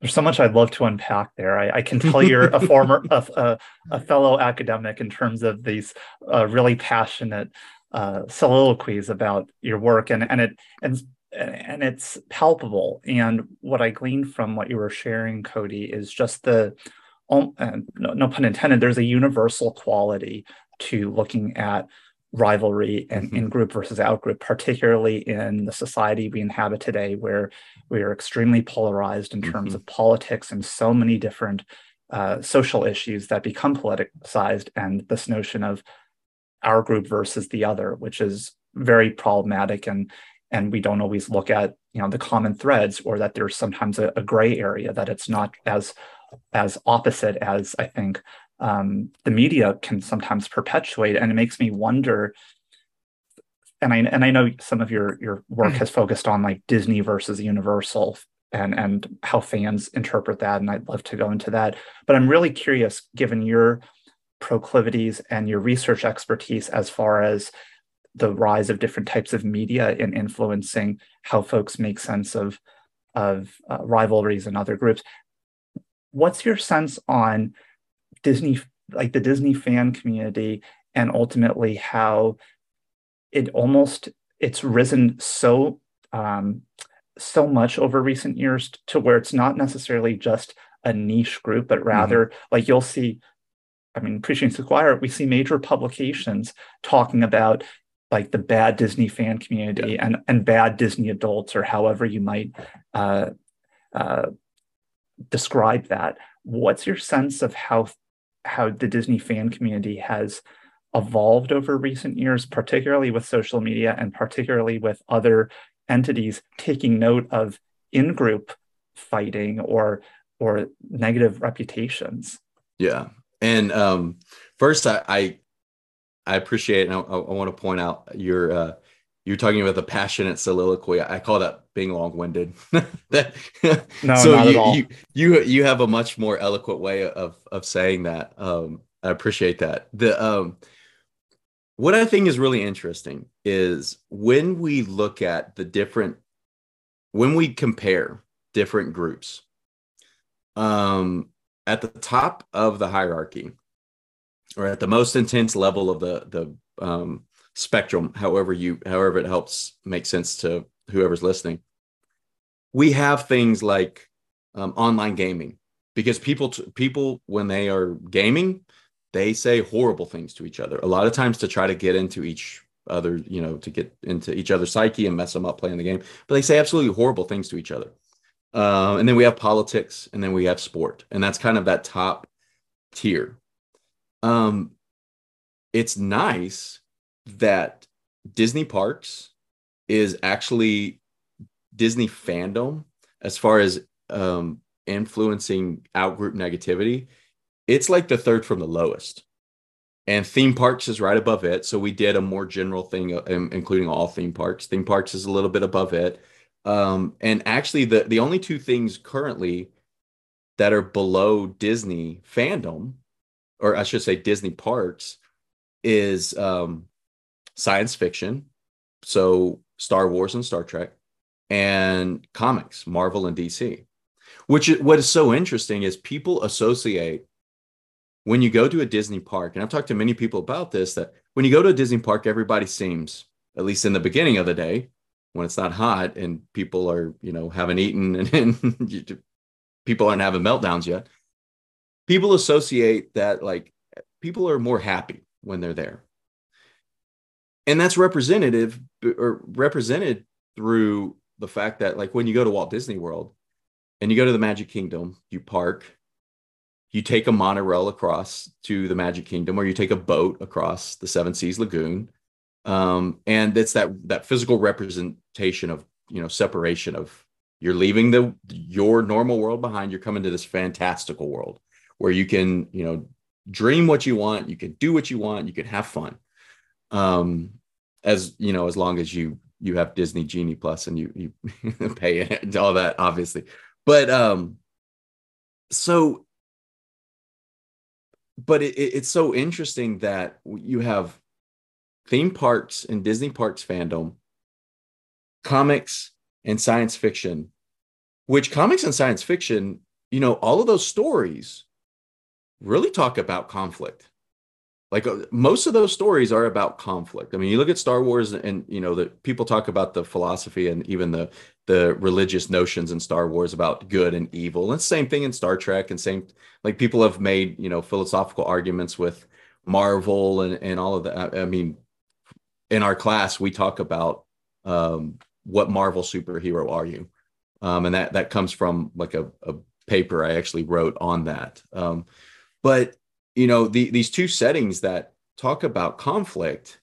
There's so much I'd love to unpack there. I, I can tell you're a former [laughs] a, a, a, fellow academic in terms of these uh, really passionate uh, soliloquies about your work, and and it and and it's palpable. And what I gleaned from what you were sharing, Cody, is just the um, no, no pun intended. There's a universal quality to looking at rivalry and mm-hmm. in group versus out group, particularly in the society we inhabit today, where we are extremely polarized in terms mm-hmm. of politics and so many different uh, social issues that become politicized, and this notion of our group versus the other, which is very problematic, and and we don't always look at you know the common threads, or that there's sometimes a, a gray area that it's not as as opposite as I think um, the media can sometimes perpetuate, and it makes me wonder. And I and I know some of your your work mm. has focused on like Disney versus Universal and and how fans interpret that, and I'd love to go into that. But I'm really curious, given your proclivities and your research expertise as far as the rise of different types of media in influencing how folks make sense of of uh, rivalries and other groups. What's your sense on Disney, like the Disney fan community, and ultimately how it almost it's risen so um, so much over recent years to where it's not necessarily just a niche group, but rather mm-hmm. like you'll see. I mean, Preaching Squire, we see major publications talking about like the bad Disney fan community yeah. and and bad Disney adults, or however you might uh, uh, describe that. What's your sense of how how the Disney fan community has evolved over recent years, particularly with social media and particularly with other entities taking note of in-group fighting or or negative reputations. Yeah, and um, first, I, I I appreciate and I, I, want to point out your uh, you're talking about the passionate soliloquy. I call that being long-winded. [laughs] that, no, so not you, at all. You, you you have a much more eloquent way of of saying that. Um, I appreciate that. The um, what I think is really interesting is when we look at the different, when we compare different groups, um, at the top of the hierarchy, or at the most intense level of the the um, spectrum, however you however it helps make sense to whoever's listening. We have things like um, online gaming because people people when they are gaming, they say horrible things to each other. A lot of times to try to get into each other, you know, to get into each other's psyche and mess them up playing the game. But they say absolutely horrible things to each other. Um, and then we have politics, and then we have sport, and that's kind of that top tier. Um, it's nice that Disney parks is actually Disney fandom as far as um, influencing outgroup negativity. It's like the third from the lowest. And theme parks is right above it. So we did a more general thing, um, including all theme parks. Theme parks is a little bit above it. Um, and actually, the, the only two things currently that are below Disney fandom, or I should say Disney parks, is um, science fiction, so Star Wars and Star Trek, and comics, Marvel and DC. Which what is so interesting is people associate when you go to a Disney park, and I've talked to many people about this, that when you go to a Disney park, everybody seems, at least in the beginning of the day, when it's not hot and people are, you know, haven't eaten and, [laughs] and people aren't having meltdowns yet, people associate that like people are more happy when they're there. And that's representative or represented through the fact that like when you go to Walt Disney World and you go to the Magic Kingdom, you park, you take a monorail across to the Magic Kingdom, or you take a boat across the Seven Seas Lagoon, um, and it's that that physical representation of you know separation of you're leaving the your normal world behind you're coming to this fantastical world where you can you know dream what you want you can do what you want you can have fun. Um as you know as long as you you have disney genie plus and you you [laughs] pay it [laughs] all that obviously. But um so but it, it's so interesting that you have theme parks and disney parks fandom comics and science fiction which comics and science fiction you know all of those stories really talk about conflict. Like uh, most of those stories are about conflict. I mean you look at star wars and you know that people talk about the philosophy and even the the religious notions in star wars about good and evil. And same thing in star trek and same like people have made you know philosophical arguments with marvel and and all of that i mean in our class we talk about um, what marvel superhero are you um, and that that comes from like a, a paper i actually wrote on that um, but you know, the, these two settings that talk about conflict,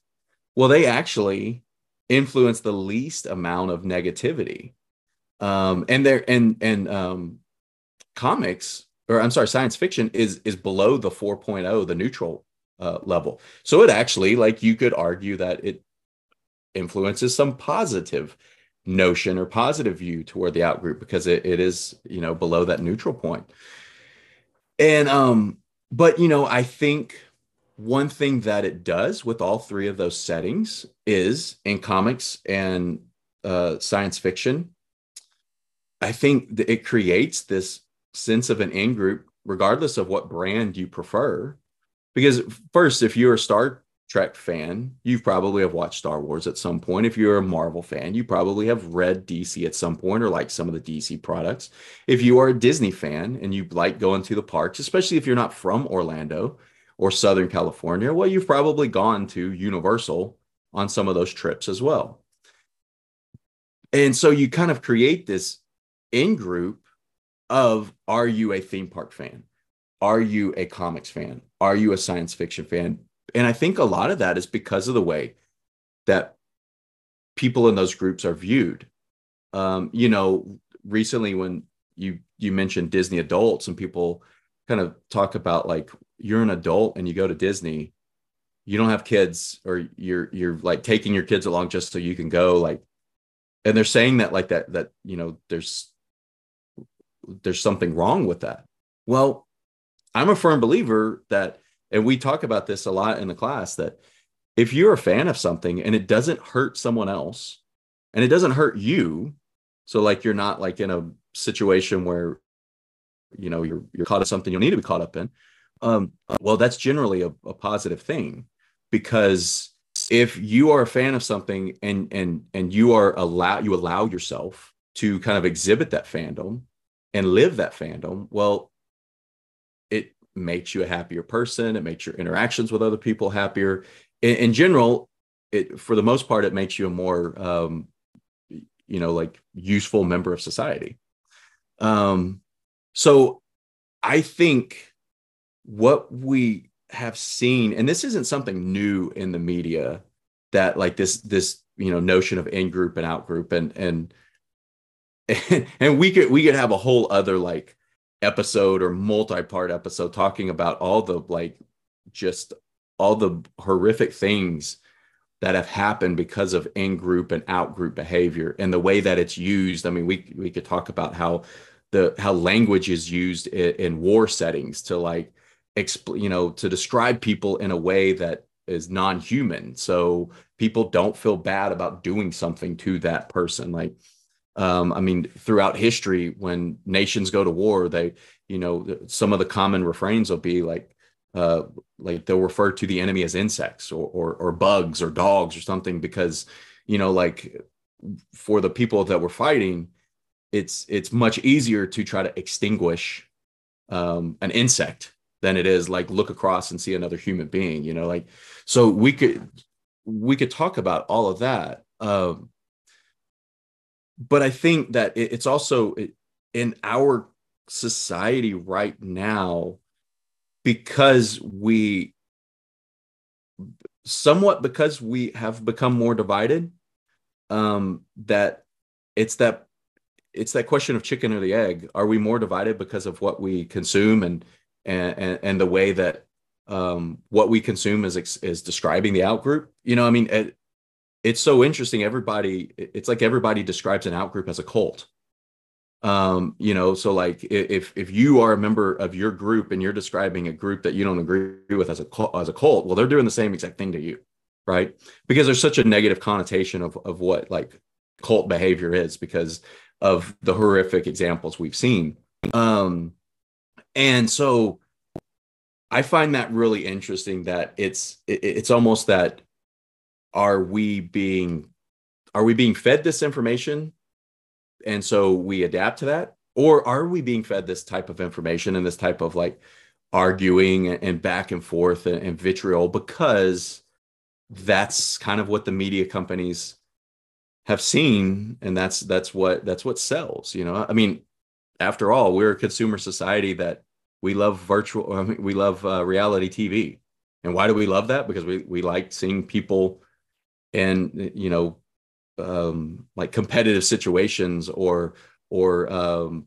well, they actually influence the least amount of negativity. Um, and there and and um, comics, or I'm sorry, science fiction is is below the 4.0, the neutral uh, level. So it actually, like you could argue that it influences some positive notion or positive view toward the outgroup because it, it is you know below that neutral point. and um but you know i think one thing that it does with all three of those settings is in comics and uh, science fiction i think it creates this sense of an in group regardless of what brand you prefer because first if you're a star trek fan you probably have watched star wars at some point. If you're a marvel fan you probably have read dc at some point or like some of the dc products. If you are a disney fan and you like going to the parks especially if you're not from orlando or southern california well you've probably gone to universal on some of those trips as well. And so you kind of create this in group of are you a theme park fan are you a comics fan are you a science fiction fan and I think a lot of that is because of the way that people in those groups are viewed. Um, you know, recently when you you mentioned Disney adults and people kind of talk about like you're an adult and you go to Disney, you don't have kids or you're you're like taking your kids along just so you can go like and they're saying that like that that you know there's there's something wrong with that. Well, I'm a firm believer that and we talk about this a lot in the class that if you're a fan of something and it doesn't hurt someone else and it doesn't hurt you so like you're not like in a situation where you know you're you're caught up something you need to be caught up in um well that's generally a, a positive thing because if you are a fan of something and and and you are allow you allow yourself to kind of exhibit that fandom and live that fandom well makes you a happier person. It makes your interactions with other people happier. In, in general, it for the most part, it makes you a more um, you know like useful member of society. Um, so I think what we have seen, and this isn't something new in the media, that like this this you know notion of in group and out group and and [laughs] and we could we could have a whole other like episode or multi-part episode talking about all the like just all the horrific things that have happened because of in-group and out-group behavior and the way that it's used. I mean, we we could talk about how the how language is used in, in war settings to like exp- you know to describe people in a way that is non-human so people don't feel bad about doing something to that person like um, I mean, throughout history, when nations go to war, they, you know, some of the common refrains will be like, uh, like they'll refer to the enemy as insects or, or, or bugs or dogs or something because, you know, like for the people that were fighting, it's it's much easier to try to extinguish um, an insect than it is like look across and see another human being. You know, like so we could we could talk about all of that. Um, but I think that it's also in our society right now because we somewhat because we have become more divided um that it's that it's that question of chicken or the egg. Are we more divided because of what we consume and and and, the way that um, what we consume is is describing the out group? You know, I mean, it, it's so interesting. Everybody, it's like everybody describes an outgroup as a cult. Um, you know, so like if if you are a member of your group and you're describing a group that you don't agree with as a as a cult, well, they're doing the same exact thing to you, right? Because there's such a negative connotation of of what like cult behavior is because of the horrific examples we've seen. Um, and so I find that really interesting that it's it, it's almost that are we being are we being fed this information? And so we adapt to that? Or are we being fed this type of information and this type of like arguing and back and forth and, vitriol because that's kind of what the media companies have seen and that's that's what that's what sells you know? I mean after all we're a consumer society that we love virtual I mean, we love uh, reality tv and why do we love that? Because we we like seeing people in you know um, like competitive situations or or um,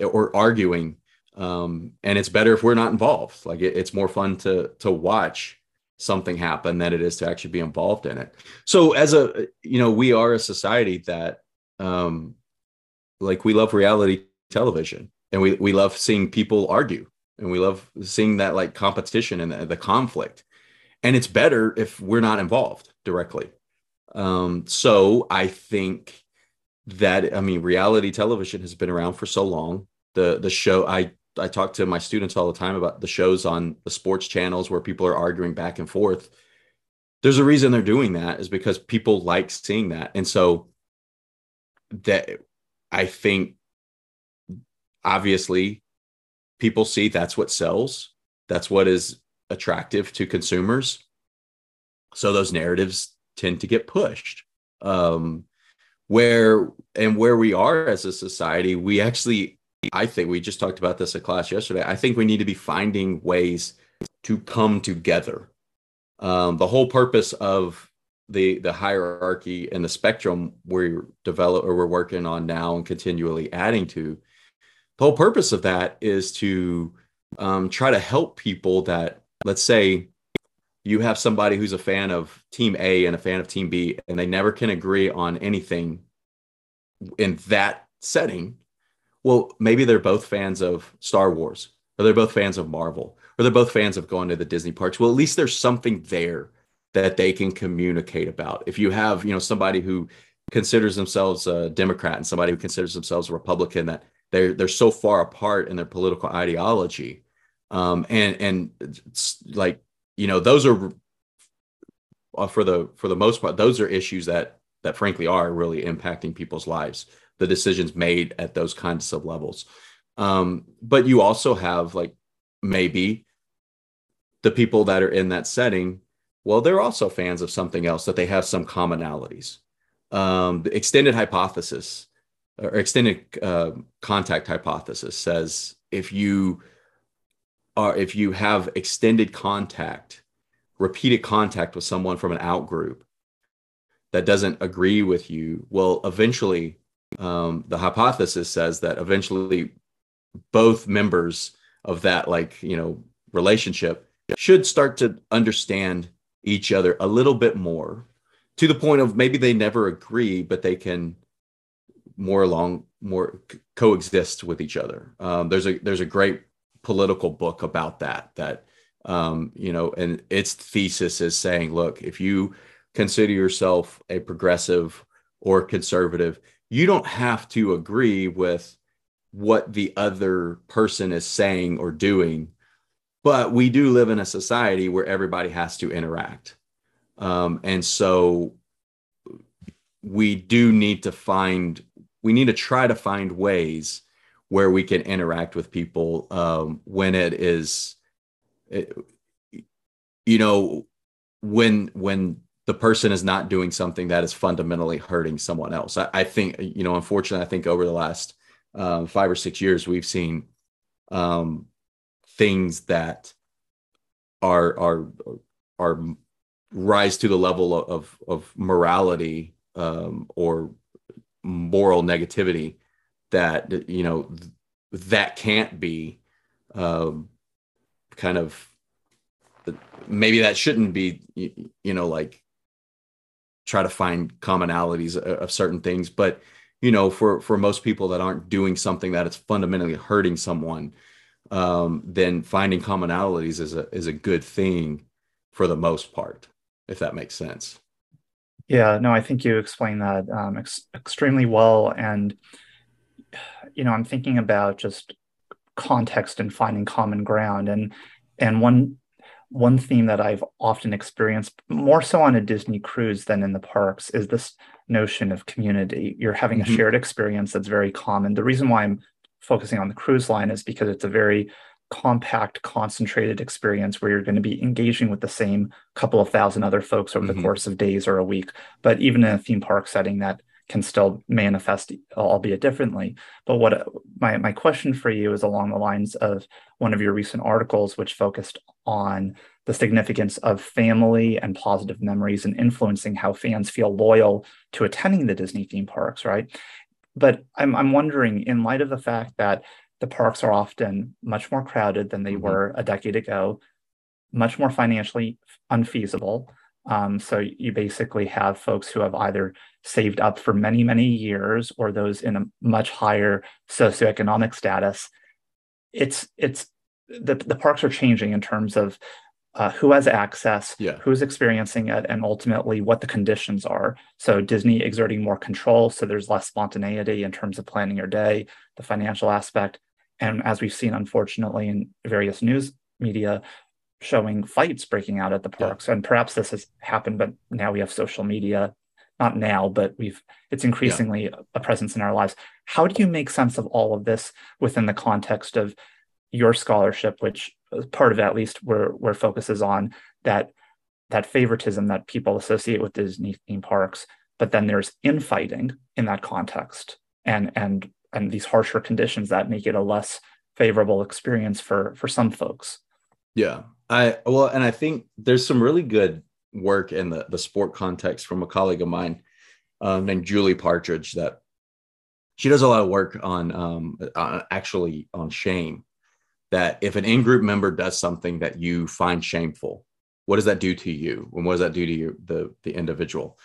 or arguing um, and it's better if we're not involved. Like it, it's more fun to to watch something happen than it is to actually be involved in it. So as a you know we are a society that um like we love reality television and we we love seeing people argue and we love seeing that like competition and the, the conflict and it's better if we're not involved directly um, so I think that I mean reality television has been around for so long. The the show I I talk to my students all the time about the shows on the sports channels where people are arguing back and forth. There's a reason they're doing that is because people like seeing that. And so that I think obviously people see that's what sells. That's what is attractive to consumers. So those narratives tend to get pushed. Um, where and where we are as a society, we actually, I think we just talked about this at class yesterday. I think we need to be finding ways to come together. Um, the whole purpose of the the hierarchy and the spectrum we're develop or we're working on now and continually adding to the whole purpose of that is to um, try to help people that let's say you have somebody who's a fan of team A and a fan of team B, and they never can agree on anything in that setting. Well, maybe they're both fans of Star Wars, or they're both fans of Marvel, or they're both fans of going to the Disney parks. Well, at least there's something there that they can communicate about. If you have, you know, somebody who considers themselves a Democrat and somebody who considers themselves a Republican, that they're they're so far apart in their political ideology, um, and and it's like you know those are uh, for the for the most part those are issues that that frankly are really impacting people's lives the decisions made at those kinds of levels. Um, but you also have like maybe the people that are in that setting well they're also fans of something else that they have some commonalities. Um, the extended hypothesis or extended uh, contact hypothesis says if you are if you have extended contact, repeated contact with someone from an out group that doesn't agree with you, well, eventually, um, the hypothesis says that eventually both members of that like you know relationship should start to understand each other a little bit more to the point of maybe they never agree but they can more along more coexist with each other. Um, there's a there's a great political book about that that um, you know and its thesis is saying look if you consider yourself a progressive or conservative you don't have to agree with what the other person is saying or doing but we do live in a society where everybody has to interact. Um, and so we do need to find we need to try to find ways where we can interact with people um, when it is it, you know when when the person is not doing something that is fundamentally hurting someone else. I, I think you know unfortunately i think over the last um, five or six years we've seen um, things that are are are rise to the level of of morality um, or moral negativity that you know that can't be um, kind of maybe that shouldn't be you, know like try to find commonalities of, certain things. But you know for for most people that aren't doing something that is fundamentally hurting someone um, then finding commonalities is a is a good thing for the most part if that makes sense. Yeah no i think you explained that um, ex- extremely well. And you know i'm thinking about just context and finding common ground and and one one theme that I've often experienced more so on a Disney cruise than in the parks is this notion of community. You're having mm-hmm. a shared experience that's very common. The reason why I'm focusing on the cruise line is because it's a very compact, concentrated experience where you're going to be engaging with the same couple of thousand other folks over mm-hmm. the course of days or a week. But even in a theme park setting, that can still manifest, albeit differently. But what my my question for you is along the lines of one of your recent articles, which focused on the significance of family and positive memories and influencing how fans feel loyal to attending the Disney theme parks, right? But I'm, I'm wondering, in light of the fact that the parks are often much more crowded than they mm-hmm. were a decade ago, much more financially unfeasible. Um, so you basically have folks who have either saved up for many, many years or those in a much higher socioeconomic status. It's it's the, the parks are changing in terms of uh, who has access, yeah. who's experiencing it, and ultimately what the conditions are. So Disney exerting more control, so there's less spontaneity in terms of planning your day, the financial aspect, and as we've seen, unfortunately, in various news media, showing fights breaking out at the parks. Yeah. And perhaps this has happened, but now we have social media. Not now, but we've it's increasingly yeah. a presence in our lives. How do you make sense of all of this within the context of your scholarship, which uh, part of at least where where focuses on that that favoritism that people associate with Disney theme parks, but then there's infighting in that context and and and these harsher conditions that make it a less favorable experience for for some folks. Yeah. I well, and I think there's some really good work in the the sport context from a colleague of mine um, named Julie Partridge that she does a lot of work on um, uh, actually on shame that if an in-group member does something that you find shameful what does that do to you? And what does that do to you the the individual?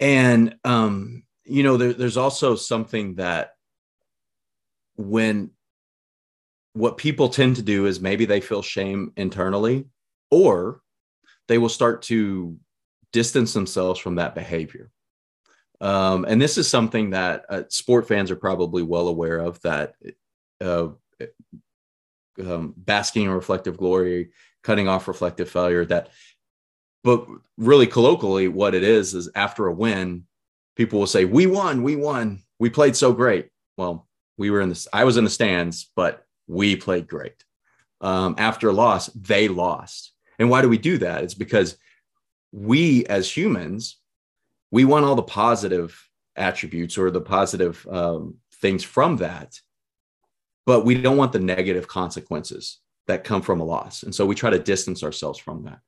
And um you know there, there's also something that when what people tend to do is maybe they feel shame internally or they will start to distance themselves from that behavior um, and this is something that uh, sport fans are probably well aware of that uh, um, basking in reflective glory, cutting off reflective failure. That, but really colloquially, what it is is after a win, people will say, "We won, we won, we played so great." Well, we were in this. I was in the stands, but we played great. Um, after a loss, they lost. And why do we do that? It's because we as humans, we want all the positive attributes or the positive um, things from that but we don't want the negative consequences that come from a loss. And so we try to distance ourselves from that.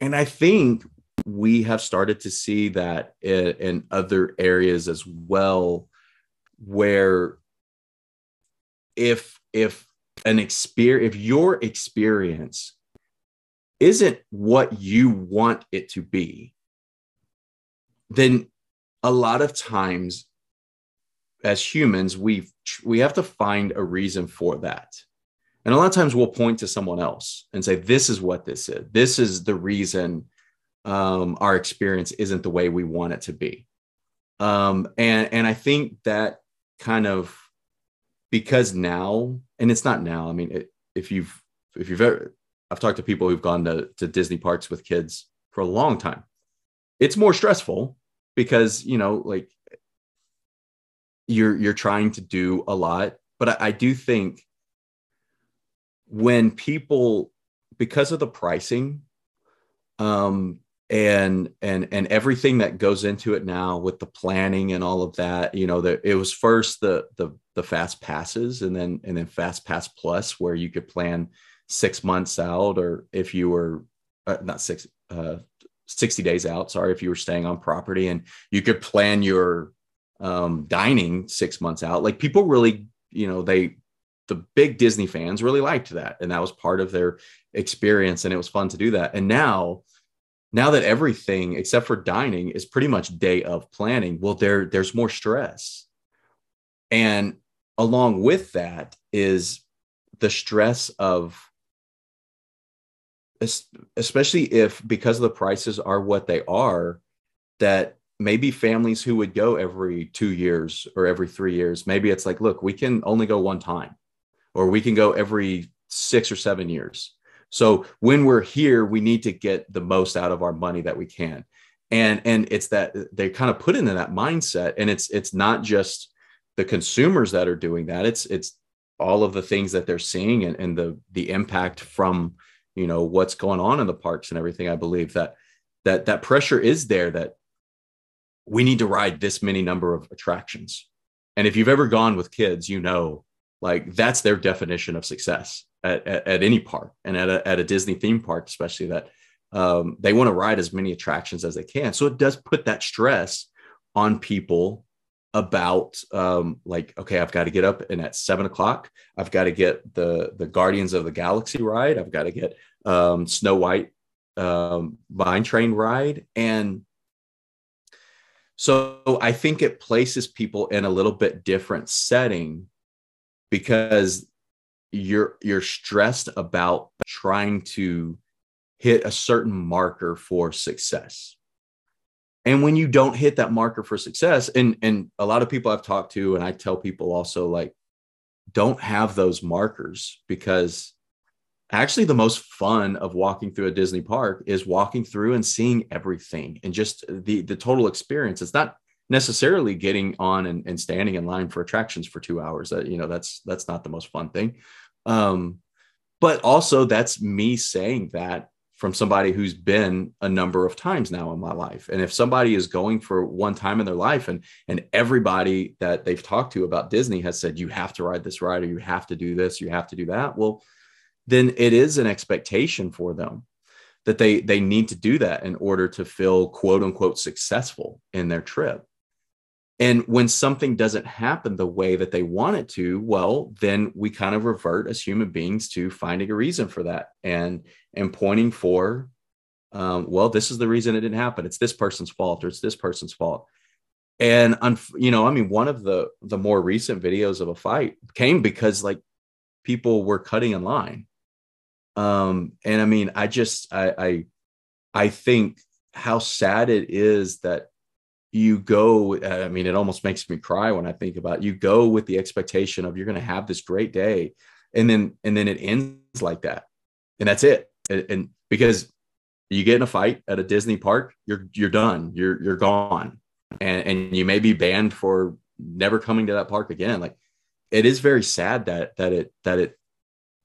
And I think we have started to see that in, in other areas as well, where if if an experience, if your experience isn't what you want it to be, then a lot of times as humans we we have to find a reason for that. And a lot of times we'll point to someone else and say this is what this is. This is the reason um, our experience isn't the way we want it to be. Um, and and i think that kind of because now and it's not now i mean it, if you've if you've ever i've talked to people who've gone to, to disney parks with kids for a long time. It's more stressful because you know like you're you're trying to do a lot. But I, I, do think when people because of the pricing um and and and everything that goes into it now with the planning and all of that you know that it was first the the the fast passes and then and then fast pass plus where you could plan six months out or if you were uh, not six uh 60 days out sorry if you were staying on property and you could plan your um, dining six months out. Like people really, you know, they the big Disney fans really liked that, and that was part of their experience, and it was fun to do that. And now, now that everything except for dining is pretty much day of planning, well, there there's more stress, and along with that is the stress of especially if because the prices are what they are that maybe families who would go every two years or every three years maybe it's like look we can only go one time or we can go every six or seven years. So when we're here we need to get the most out of our money that we can. And and it's that they kind of put into that mindset and it's it's not just the consumers that are doing that. It's it's all of the things that they're seeing and, and the the impact from you know what's going on in the parks and everything i believe that that that pressure is there that we need to ride this many number of attractions. And if you've ever gone with kids you know like that's their definition of success at, at, at any park and at a, at a disney theme park especially that um, they want to ride as many attractions as they can. So it does put that stress on people about um, like okay i've got to get up and at seven o'clock i've got to get the the guardians of the galaxy ride i've got to get um, snow white um, mine train ride and so i think it places people in a little bit different setting because you're you're stressed about trying to hit a certain marker for success and when you don't hit that marker for success and and a lot of people i've talked to and i tell people also like don't have those markers because actually the most fun of walking through a disney park is walking through and seeing everything and just the the total experience. It's not necessarily getting on and, and standing in line for attractions for two hours. That you know that's that's not the most fun thing. Um but also that's me saying that from somebody who's been a number of times now in my life. And if somebody is going for one time in their life and and everybody that they've talked to about Disney has said you have to ride this ride or you have to do this, you have to do that, well then it is an expectation for them that they they need to do that in order to feel quote unquote successful in their trip. And when something doesn't happen the way that they want it to, well, then we kind of revert as human beings to finding a reason for that and and pointing for, um, well, this is the reason it didn't happen. It's this person's fault or it's this person's fault. And you know, I mean, one of the the more recent videos of a fight came because like people were cutting in line. Um, and I mean, I just I I I think how sad it is that you go i mean it almost makes me cry when i think about it. you go with the expectation of you're going to have this great day and then and then it ends like that and that's it. And, and, because you get in a fight at a disney park you're you're done. You're you're gone. And and you may be banned for never coming to that park again. Like it is very sad that that it that it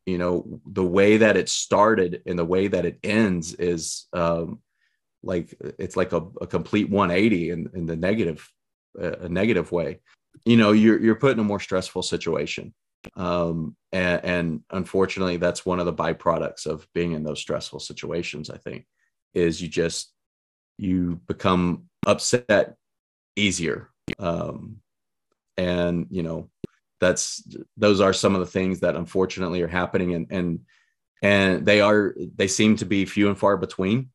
you know the way that it started and the way that it ends is um like it's like a, a complete 180 in, in the negative a negative way. You know you're you're put in a more stressful situation. Um, and, and unfortunately that's one of the byproducts of being in those stressful situations i think is you just you become upset easier. Um, and you know that's those are some of the things that unfortunately are happening and and and they are they seem to be few and far between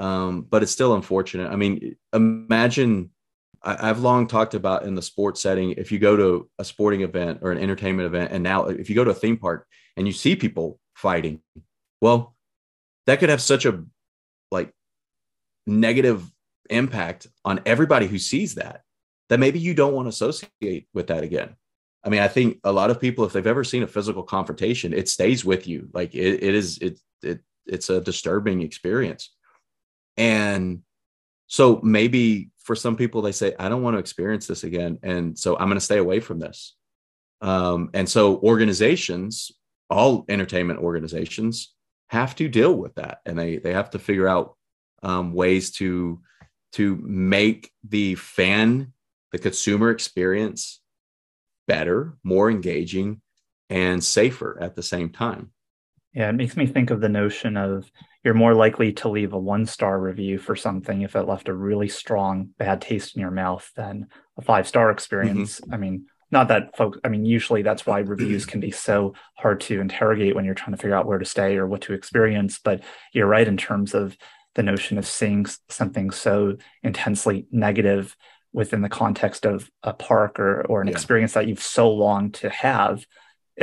um, but it's still unfortunate. I mean, imagine I, have long talked about in the sports setting, if you go to a sporting event or an entertainment event, and now if you go to a theme park and you see people fighting, well, that could have such a like negative impact on everybody who sees that that maybe you don't want to associate with that again. I mean, I think a lot of people, if they've ever seen a physical confrontation, it stays with you. Like it, it is, it, it, it's a disturbing experience. And so maybe for some people, they say, I don't want to experience this again. And so I'm going to stay away from this. Um, and so organizations, all entertainment organizations, have to deal with that. And they, they have to figure out um, ways to, to make the fan, the consumer experience better, more engaging, and safer at the same time. Yeah, it makes me think of the notion of you're more likely to leave a one star review for something if it left a really strong bad taste in your mouth than a five star mm-hmm. experience. I mean, not that folks, I mean, usually that's why reviews can be so hard to interrogate when you're trying to figure out where to stay or what to experience. But you're right in terms of the notion of seeing something so intensely negative within the context of a park or, or an Yeah. experience that you've so longed to have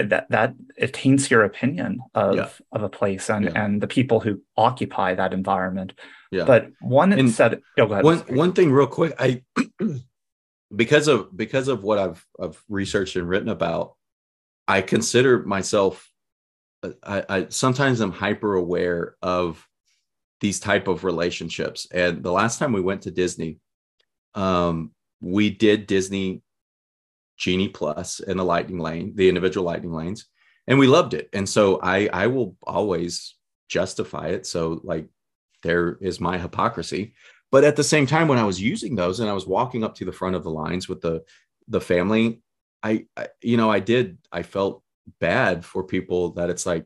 that that it taints your opinion of Yeah. of a place and Yeah. and the people who occupy that environment Yeah. but one And said oh, go ahead. one one thing real quick i [clears throat] because of because of what i've i've researched and written about i consider myself uh, i, I sometimes i'm hyper aware of these type of relationships and the last time we went to disney um we did disney genie and the lightning lane the individual lightning lanes and we loved it. And so i i will always justify it. So like there is my hypocrisy. But at the same time when i was using those and i was walking up to the front of the lines with the the family i, I you know i did i felt bad for people that it's like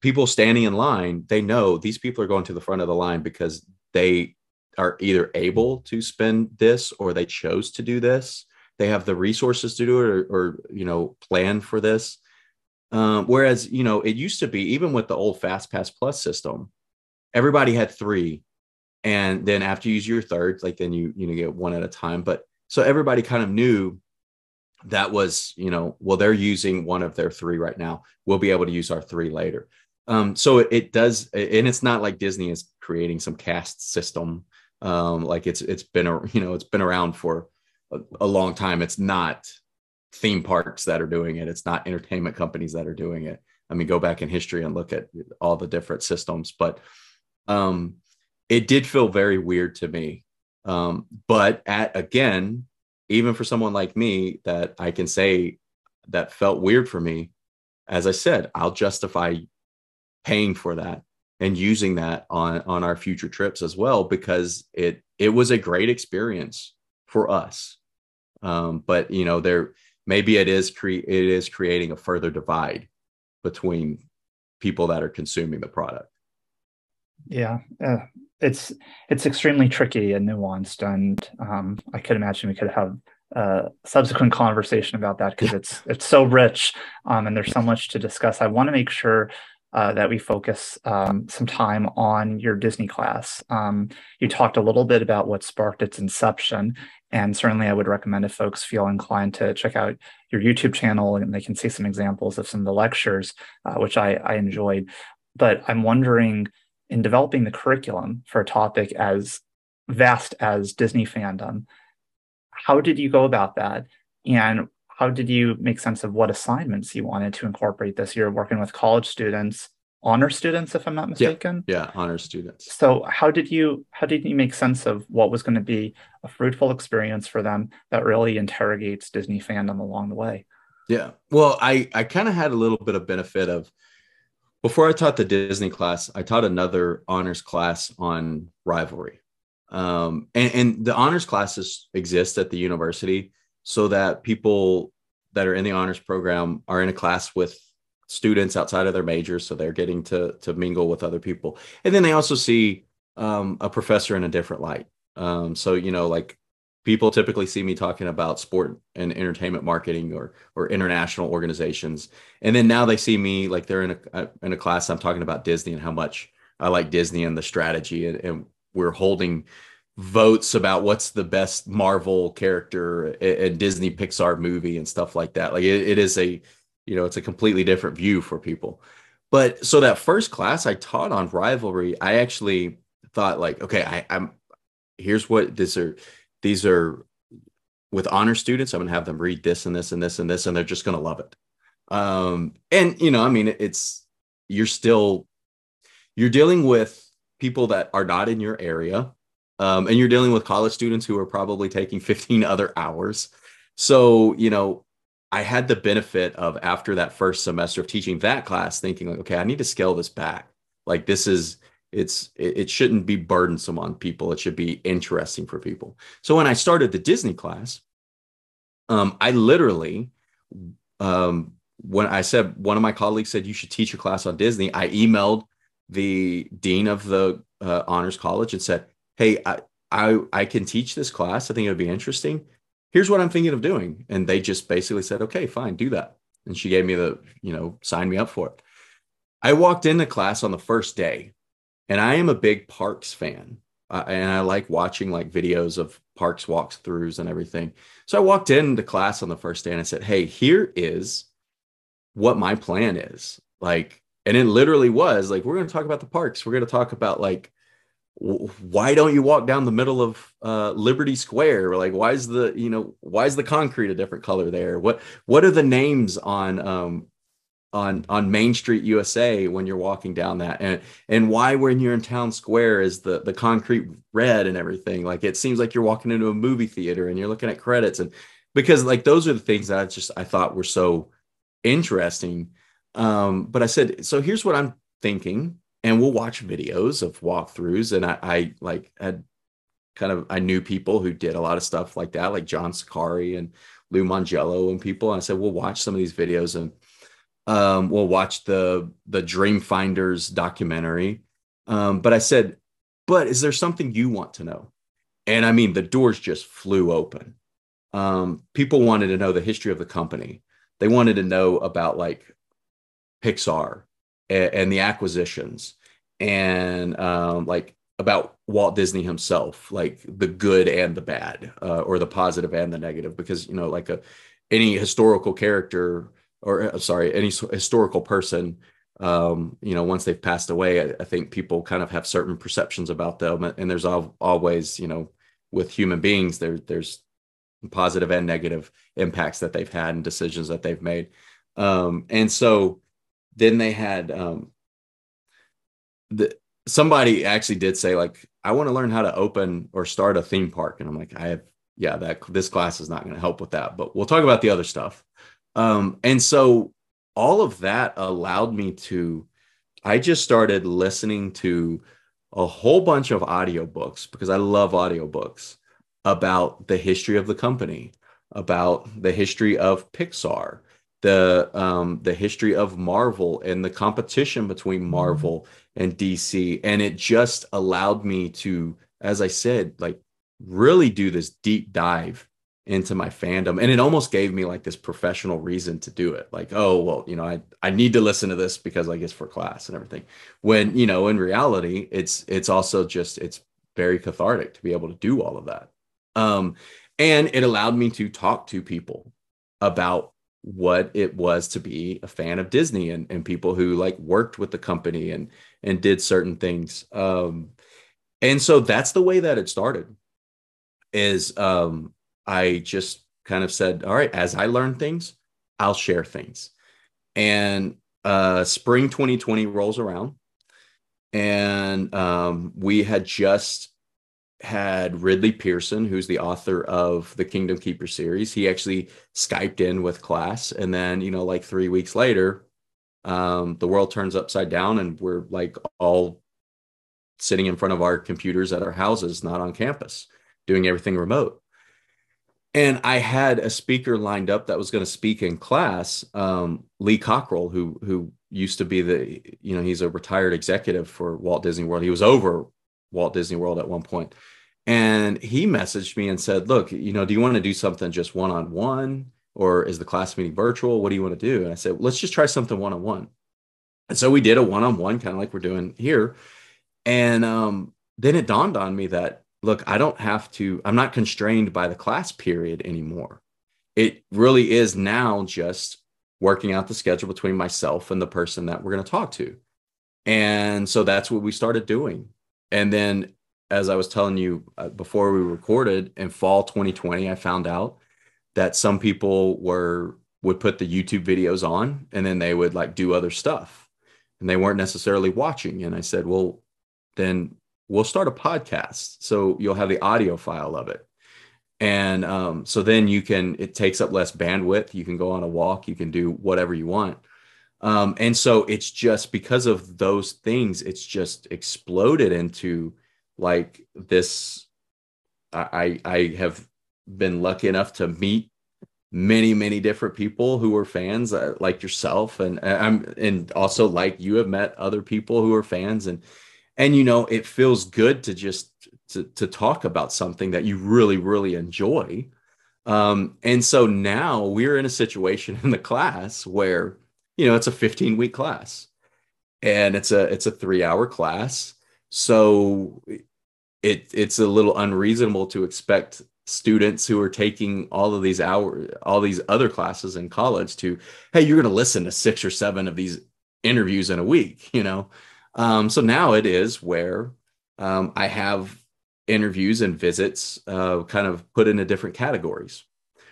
people standing in line they know these people are going to the front of the line because they are either able to spend this or they chose to do this they have the resources to do it or, or you know plan for this. Um, whereas you know it used to be even with the old fast pass plus system everybody had three and then after you use your third like then you you know get one at a time. But so everybody kind of knew that was you know well they're using one of their three right now. We'll be able to use our three later. Um so it, it does and it's not like disney is creating some caste system. Um like it's it's been a you know it's been around for a, long time. It's not theme parks that are doing it. It's not entertainment companies that are doing it. I mean go back in history and look at all the different systems but um it did feel very weird to me. Um but at again even for someone like me that i can say that felt weird for me as i said i'll justify paying for that and using that on on our future trips as well because it it was a great experience for us um but you know there maybe it is cre- it is creating a further divide between people that are consuming the product. Yeah uh, it's it's extremely tricky and nuanced and um, i could imagine we could have a subsequent conversation about that because it's it's so rich um, and there's so much to discuss. I want to make sure uh, that we focus um, some time on your disney class um, you talked a little bit about what sparked its inception and certainly i would recommend if folks feel inclined to check out your youtube channel and they can see some examples of some of the lectures uh, which I, I enjoyed but i'm wondering in developing the curriculum for a topic as vast as Disney fandom, how did you go about that? And how did you make sense of what assignments you wanted to incorporate this? You're working with college students, honor students, if I'm not mistaken. yeah honor students So how did you how did you make sense of what was going to be a fruitful experience for them that really interrogates Disney fandom along the way? Yeah. Well, I I kind of had a little bit of benefit of before I taught the Disney class, I taught another honors class on rivalry. Um, and, and the honors classes exist at the university so that people that are in the honors program are in a class with students outside of their major. So they're getting to, to mingle with other people. And then they also see um, a professor in a different light. Um, so, you know, like people typically see me talking about sport and entertainment marketing or or international organizations and then now they see me like they're in a in a class i'm talking about disney and how much i like disney and the strategy and, and we're holding votes about what's the best marvel character and disney pixar movie and stuff like that. Like it, it is a you know it's a completely different view for people. But so that first class i taught on rivalry i actually thought like okay I, i'm here's what this are these are with honor students i'm to have them read this and this and this and this and they're just to love it. Um and you know i mean it's you're still you're dealing with people that are not in your area um, and you're dealing with college students who are probably taking 15 other hours. So you know i had the benefit of after that first semester of teaching that class thinking like okay i need to scale this back. Like this is it's it, shouldn't be burdensome on people. It should be interesting for people. So when i started the disney class um, i literally um, when i said one of my colleagues said you should teach a class on disney. I emailed the dean of the uh, honors college and said hey I, I i can teach this class i think it would be interesting here's what I'm thinking of doing. And they just basically said, okay, fine, do that. And she gave me the, you know, sign me up for it. I walked into class on the first day, and I am a big parks fan. Uh, and I like watching like videos of parks walkthroughs and everything. So I walked into class on the first day and I said, Hey, here is what my plan is. Like, and it literally was like, we're going to talk about the parks. We're going to talk about like, why don't you walk down the middle of uh, Liberty Square? Like, why is the you know why is the concrete a different color there? What what are the names on um, on on Main Street USA when you're walking down that and and why when you're in town square is the the concrete red and everything like it seems like you're walking into a movie theater and you're looking at credits and because like those are the things that I just I thought were so interesting um but I said so here's what I'm thinking and we'll watch videos of walkthroughs and I, I like had kind of I knew people who did a lot of stuff like that like John Sakari and Lou Mongello and people and I said we'll watch some of these videos and um, we'll watch the the Dreamfinders documentary. Um, but I said, but is there something you want to know? And I mean, the doors just flew open. Um, people wanted to know the history of the company. They wanted to know about like Pixar and, and the acquisitions and um, like about Walt Disney himself, like the good and the bad, uh, or the positive and the negative, because you know, like a any historical character or uh, sorry, any historical person, um, you know, once they've passed away, I, I, think people kind of have certain perceptions about them, and there's al- always, you know, with human beings, there there's positive and negative impacts that they've had and decisions that they've made, um, and so then they had um, the somebody actually did say like I want to learn how to open or start a theme park, and I'm like I have yeah that this class is not going to help with that, but we'll talk about the other stuff. Um, and so all of that allowed me to, I just started listening to a whole bunch of audiobooks because I love audiobooks about the history of the company, about the history of Pixar, the um, the history of Marvel and the competition between mm-hmm. Marvel and DC, and it just allowed me to, as I said, like really do this deep dive into my fandom and it almost gave me like this professional reason to do it. Like oh well you know i i need to listen to this because like it's for class and everything. When you know in reality it's it's also just it's very cathartic to be able to do all of that. Um and it allowed me to talk to people about what it was to be a fan of disney and, and people who like worked with the company and and did certain things um and so that's the way that it started is um I just kind of said, all right, as I learn things, I'll share things. And uh, spring 2020 rolls around, and um, we had just had Ridley Pearson, who's the author of the Kingdom Keeper series. He actually Skyped in with class. And then, you know, like three weeks later, um, the world turns upside down and we're like all sitting in front of our computers at our houses, not on campus, doing everything remote and I had a speaker lined up that was going to speak in class, um, Lee Cockerell, who who used to be the you know he's a retired executive for Walt Disney World. He was over Walt Disney World at one point, and he messaged me and said, "Look, you know, do you want to do something just one on one, or is the class meeting virtual? What do you want to do?" And I said, "Let's just try something one on one." And so we did a one on one, kind of like we're doing here, and um, then it dawned on me that look, I don't have to, I'm not constrained by the class period anymore. It really is now just working out the schedule between myself and the person that we're going to talk to. And so that's what we started doing. And then, as I was telling you uh, before we recorded in fall 2020, I found out that some people were would put the YouTube videos on and then they would like do other stuff and they weren't necessarily watching. And I said, well, then we'll start a podcast. So you'll have the audio file of it. And um, so then you can, it takes up less bandwidth. You can go on a walk, you can do whatever you want. Um, and so it's just because of those things, it's just exploded into like this. I, I have been lucky enough to meet many many different people who are fans uh, like yourself and i'm and also like you have met other people who are fans and and you know it feels good to just to, to talk about something that you really really enjoy Um, and so now we're in a situation [laughs] in the class where, you know, it's a 15 week class and it's a it's a three hour class. So it it's a little unreasonable to expect students who are taking all of these hours, all these other classes in college to, hey, you're going to listen to six or seven of these interviews in a week, [laughs] you know? Um, so now it is where um, I have interviews and visits uh, kind of put into different categories.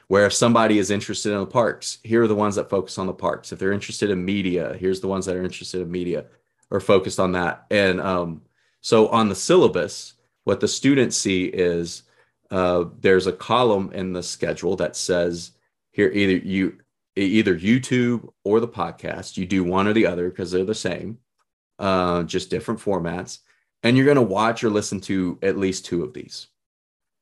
Where if somebody is interested in the parks, here are the ones that focus on the parks. If they're interested in media, here's the ones that are interested in media or focused on that. And um, so on the syllabus, what the students see is uh, there's a column in the schedule that says here either you either YouTube or the podcast. You do one or the other because they're the same, uh, just different formats and you're going to watch or listen to at least two of these.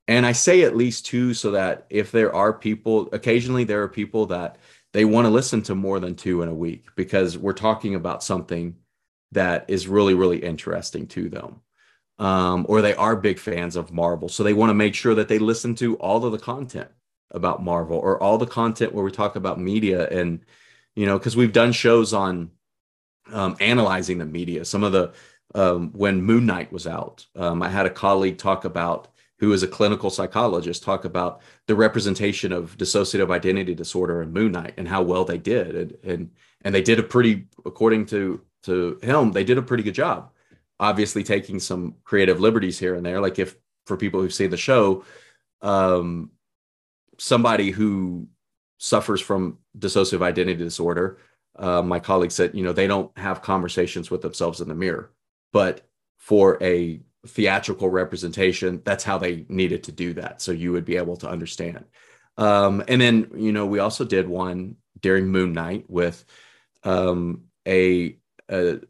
And I say at least two so that if there are people, occasionally there are people that they want to listen to more than two in a week because we're talking about something that is really, really interesting to them. Um, or they are big fans of Marvel. So they want to make sure that they listen to all of the content about Marvel or all the content where we talk about media. And, you know, because we've done shows on um, analyzing the media, some of the um, when Moon Knight was out. Um, I had a colleague talk about who is a clinical psychologist talk about the representation of dissociative identity disorder in Moon Knight and how well they did, and and, and they did a pretty, according to to him, they did a pretty good job. Obviously, taking some creative liberties here and there. Like if for people who see the show, um, somebody who suffers from dissociative identity disorder, uh, my colleague said, you know, they don't have conversations with themselves in the mirror but for a theatrical representation, that's how they needed to do that. So you would be able to understand. Um, and then, you know, we also did one during Moon Knight with um, a, a,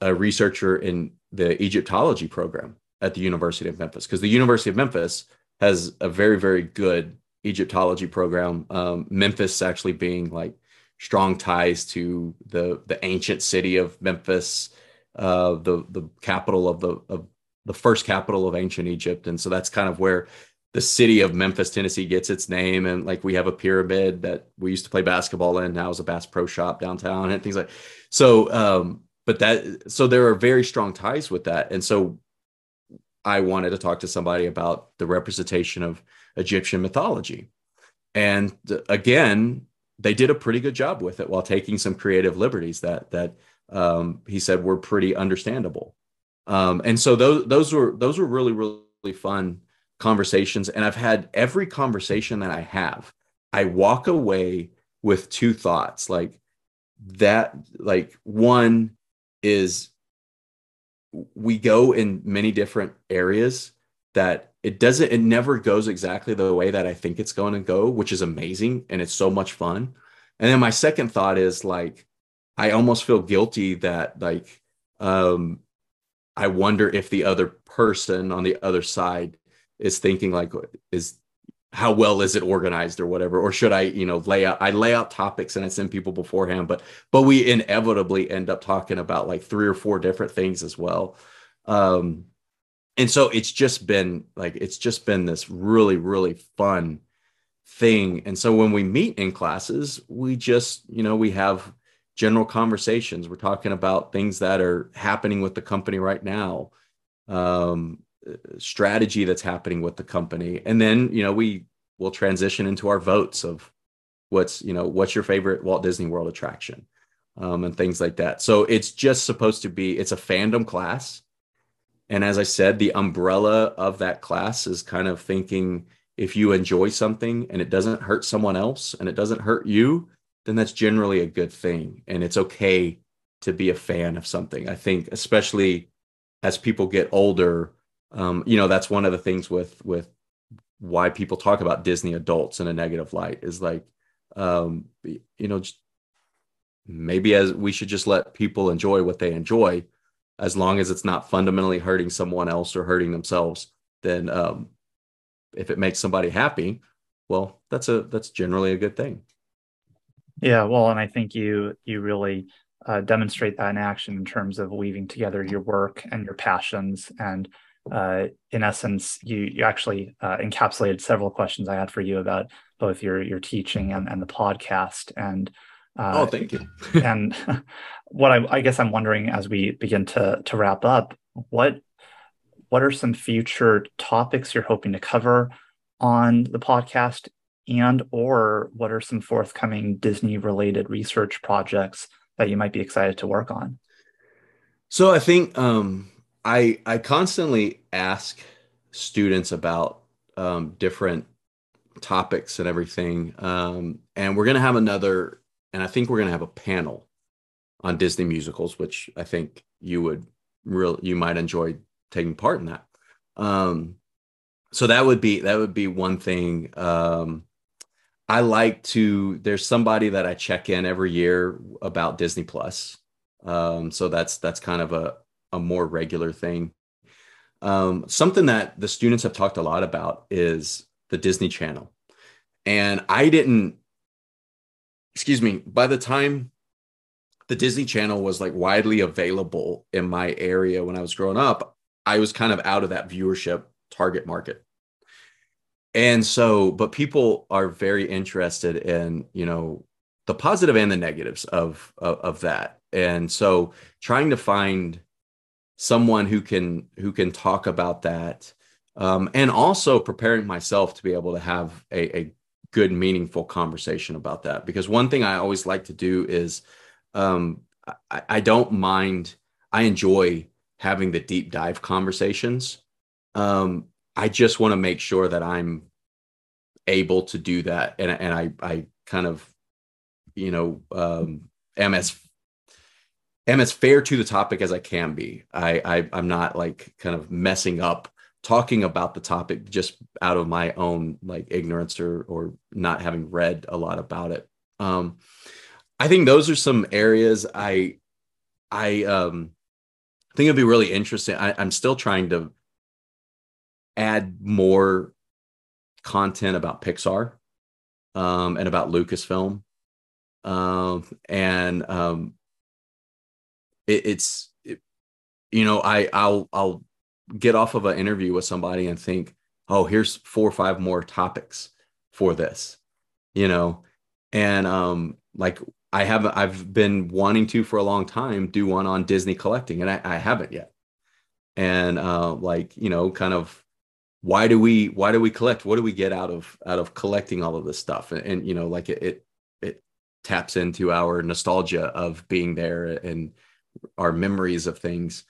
a researcher in the Egyptology program at the University of Memphis, because the University of Memphis has a very, very good Egyptology program. Um, Memphis actually being like strong ties to the the ancient city of Memphis, uh, the the capital of the of the first capital of ancient Egypt, and so that's kind of where the city of Memphis, Tennessee, gets its name. And like we have a pyramid that we used to play basketball in, now is a Bass Pro Shop downtown, and things like. So, um, but that so there are very strong ties with that, and so I wanted to talk to somebody about the representation of Egyptian mythology, and again, they did a pretty good job with it while taking some creative liberties that that um, he said were pretty understandable. Um, and so those those were those were really really fun conversations. And I've had every conversation that I have, I walk away with two thoughts like that. Like one is we go in many different areas that it doesn't it never goes exactly the way that I think it's going to go, which is amazing and it's so much fun. And then my second thought is like I almost feel guilty that like um I wonder if the other person on the other side is thinking like is how well is it organized or whatever or should I you know lay out I lay out topics and I send people beforehand but but we inevitably end up talking about like three or four different things as well. Um and so it's just been like it's just been this really really fun thing. And so when we meet in classes we just you know we have general conversations. We're talking about things that are happening with the company right now, um, strategy that's happening with the company, and then you know we will transition into our votes of what's you know what's your favorite Walt Disney World attraction, um, and things like that. So it's just supposed to be it's a fandom class, and as I said, the umbrella of that class is kind of thinking if you enjoy something and it doesn't hurt someone else and it doesn't hurt you then that's generally a good thing. And it's okay to be a fan of something. I think, especially as people get older, um, you know, that's one of the things with with why people talk about Disney adults in a negative light is like, um, you know, maybe as we should just let people enjoy what they enjoy, as long as it's not fundamentally hurting someone else or hurting themselves. Then, um, if it makes somebody happy, well, that's a that's generally a good thing. Yeah, well, and I think you you really uh, demonstrate that in action in terms of weaving together your work and your passions and uh, in essence, you you actually uh, encapsulated several questions I had for you about both your your teaching and, and the podcast. And uh, oh, thank you. [laughs] and what I, I guess I'm wondering as we begin to to wrap up, what what are some future topics you're hoping to cover on the podcast, and or what are some forthcoming Disney related research projects that you might be excited to work on? So I think um, I I constantly ask students about um, different topics and everything, um, and we're gonna have another, and I think we're gonna have a panel on Disney musicals, which I think you would real you might enjoy taking part in that. Um, so that would be that would be one thing. Um, I like to. There's somebody that I check in every year about Disney Plus. Um, so that's that's kind of a a more regular thing. Um, something that the students have talked a lot about is the Disney Channel. And I didn't, excuse me, by the time the Disney Channel was like widely available in my area when I was growing up, I was kind of out of that viewership target market. And so, but people are very interested in, you know, the positive and the negatives of, of, of that. And so trying to find someone who can who can talk about that um, and also preparing myself to be able to have a, a, good meaningful conversation about that. Because one thing i always like to do is um, I, I, don't mind i enjoy having the deep dive conversations. Um, i just want to make sure that i'm able to do that. And, and i i kind of you know um, am as am as fair to the topic as I can be. I, I I'm not like kind of messing up talking about the topic just out of my own like ignorance or or not having read a lot about it. Um, I think those are some areas I I um think it'd be really interesting. I, I'm still trying to add more content about Pixar um, and about Lucasfilm. Um, and um, it, it's it, you know I I'll I'll get off of an interview with somebody and think oh here's four or five more topics for this you know? And um like I haven't I've been wanting to for a long time do one on Disney collecting and I, I haven't yet. And uh like you know kind of why do we why do we collect? What do we get out of out of collecting all of this stuff? And, and you know like it, it it taps into our nostalgia of being there and our memories of things.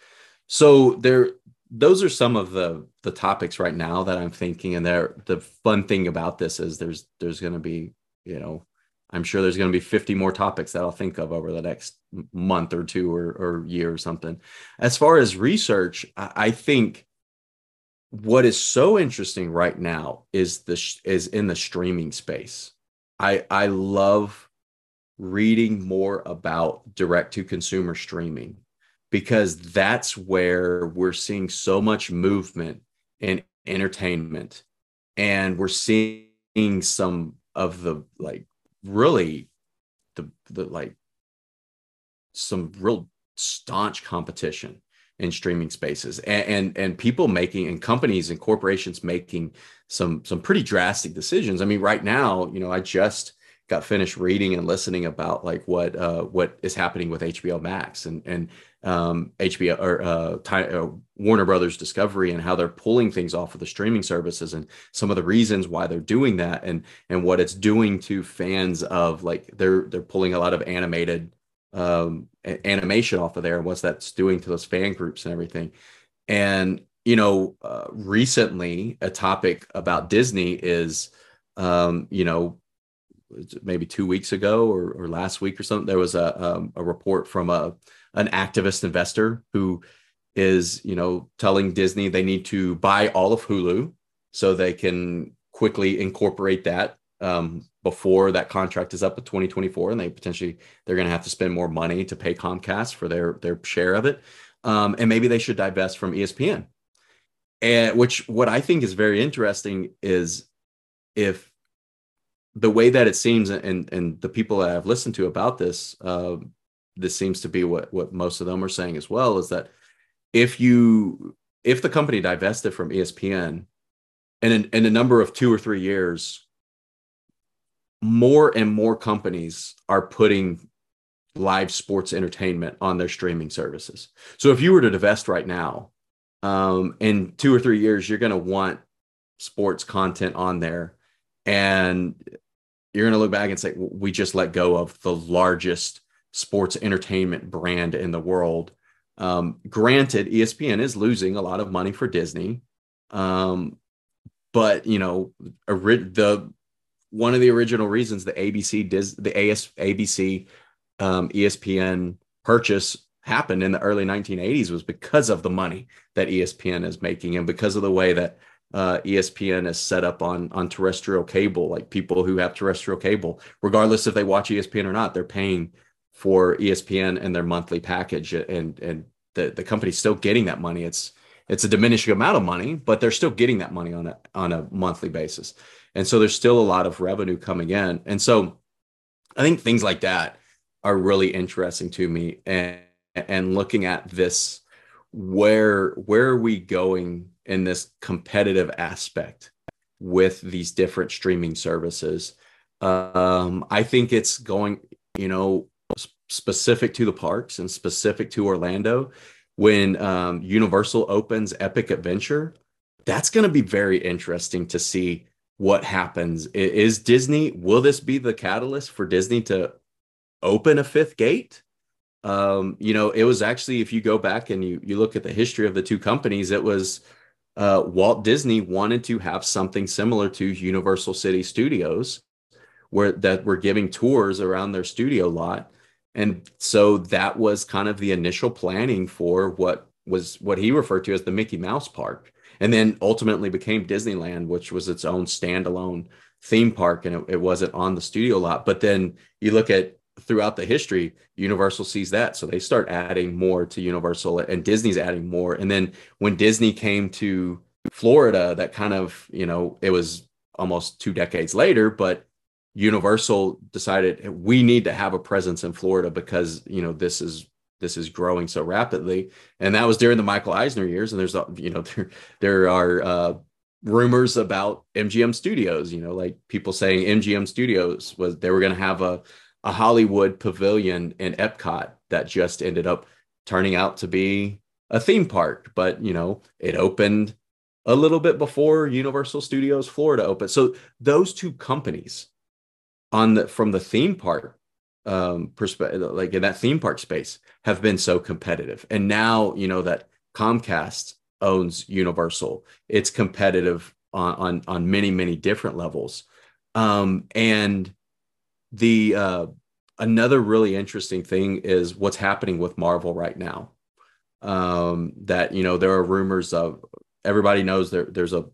So there those are some of the the topics right now that I'm thinking and there the fun thing about this is there's there's going to be, you know, I'm sure there's going to be 50 more topics that I'll think of over the next month or two or, or year or something. As far as research, I, I think what is so interesting right now is the is in the streaming space. I I love reading more about direct to consumer streaming because that's where we're seeing so much movement in entertainment. And we're seeing some of the like really the the like some real staunch competition in streaming spaces. And, and and people making and companies and corporations making some some pretty drastic decisions. I mean right now you know i just got finished reading and listening about like what uh, what is happening with HBO Max and and um, HBO or uh, Ty, uh, Warner Brothers Discovery and how they're pulling things off of the streaming services and some of the reasons why they're doing that and and what it's doing to fans of like they're they're pulling a lot of animated um, animation off of there and what's that's doing to those fan groups and everything. And you know uh, recently a topic about Disney is um, you know maybe two weeks ago or, or last week or something, there was a, um, a report from a, an activist investor who is, you know, telling Disney they need to buy all of Hulu so they can quickly incorporate that um, before that contract is up in 2024 and they potentially they're going to have to spend more money to pay Comcast for their their share of it. Um, and maybe they should divest from ESPN and which what I think is very interesting is if the way that it seems, and and the people that I've listened to about this, uh, this seems to be what what most of them are saying as well, is that if you if the company divested from ESPN, and in, in a number of two or three years, more and more companies are putting live sports entertainment on their streaming services. So if you were to divest right now, um, in two or three years, you're going to want sports content on there, and you're going to look back and say, "We just let go of the largest sports entertainment brand in the world." Um, granted, ESPN is losing a lot of money for Disney, um, but you know, the one of the original reasons the ABC Dis, the AS, ABC um, ESPN purchase happened in the early 1980s was because of the money that ESPN is making and because of the way that uh, ESPN is set up on on terrestrial cable. Like people who have terrestrial cable, regardless if they watch ESPN or not, they're paying for ESPN and their monthly package, and and the the company's still getting that money. It's it's a diminishing amount of money, but they're still getting that money on a on a monthly basis, and so there's still a lot of revenue coming in, and so I think things like that are really interesting to me, and and looking at this, where where are we going in this competitive aspect with these different streaming services? Um, I think it's going, you know, specific to the parks and specific to Orlando. When um, Universal opens Epic Adventure, that's going to be very interesting to see what happens. Is Disney, will this be the catalyst for Disney to open a fifth gate? Um, you know, it was actually, if you go back and you, you look at the history of the two companies, it was uh, Walt Disney wanted to have something similar to Universal City Studios, where that were giving tours around their studio lot and so that was kind of the initial planning for what was what he referred to as the Mickey Mouse Park, and then ultimately became Disneyland, which was its own standalone theme park, and it, it wasn't on the studio lot. But then you look at throughout the history, Universal sees that, so they start adding more to Universal, and Disney's adding more. And then when Disney came to Florida, that kind of you know it was almost two decades later, but Universal decided we need to have a presence in Florida because you know this is this is growing so rapidly, and that was during the Michael Eisner years. And there's you know [laughs] there there are uh, rumors about MGM Studios. You know, like people saying MGM Studios was they were going to have a a Hollywood pavilion in Epcot that just ended up turning out to be a theme park, but you know it opened a little bit before Universal Studios Florida opened. So those two companies on the from the theme park um perspective like in that theme park space have been so competitive and now you know that comcast owns universal it's competitive on on, on many many different levels um and the uh another really interesting thing is what's happening with marvel right now. Um that you know there are rumors of everybody knows there there's a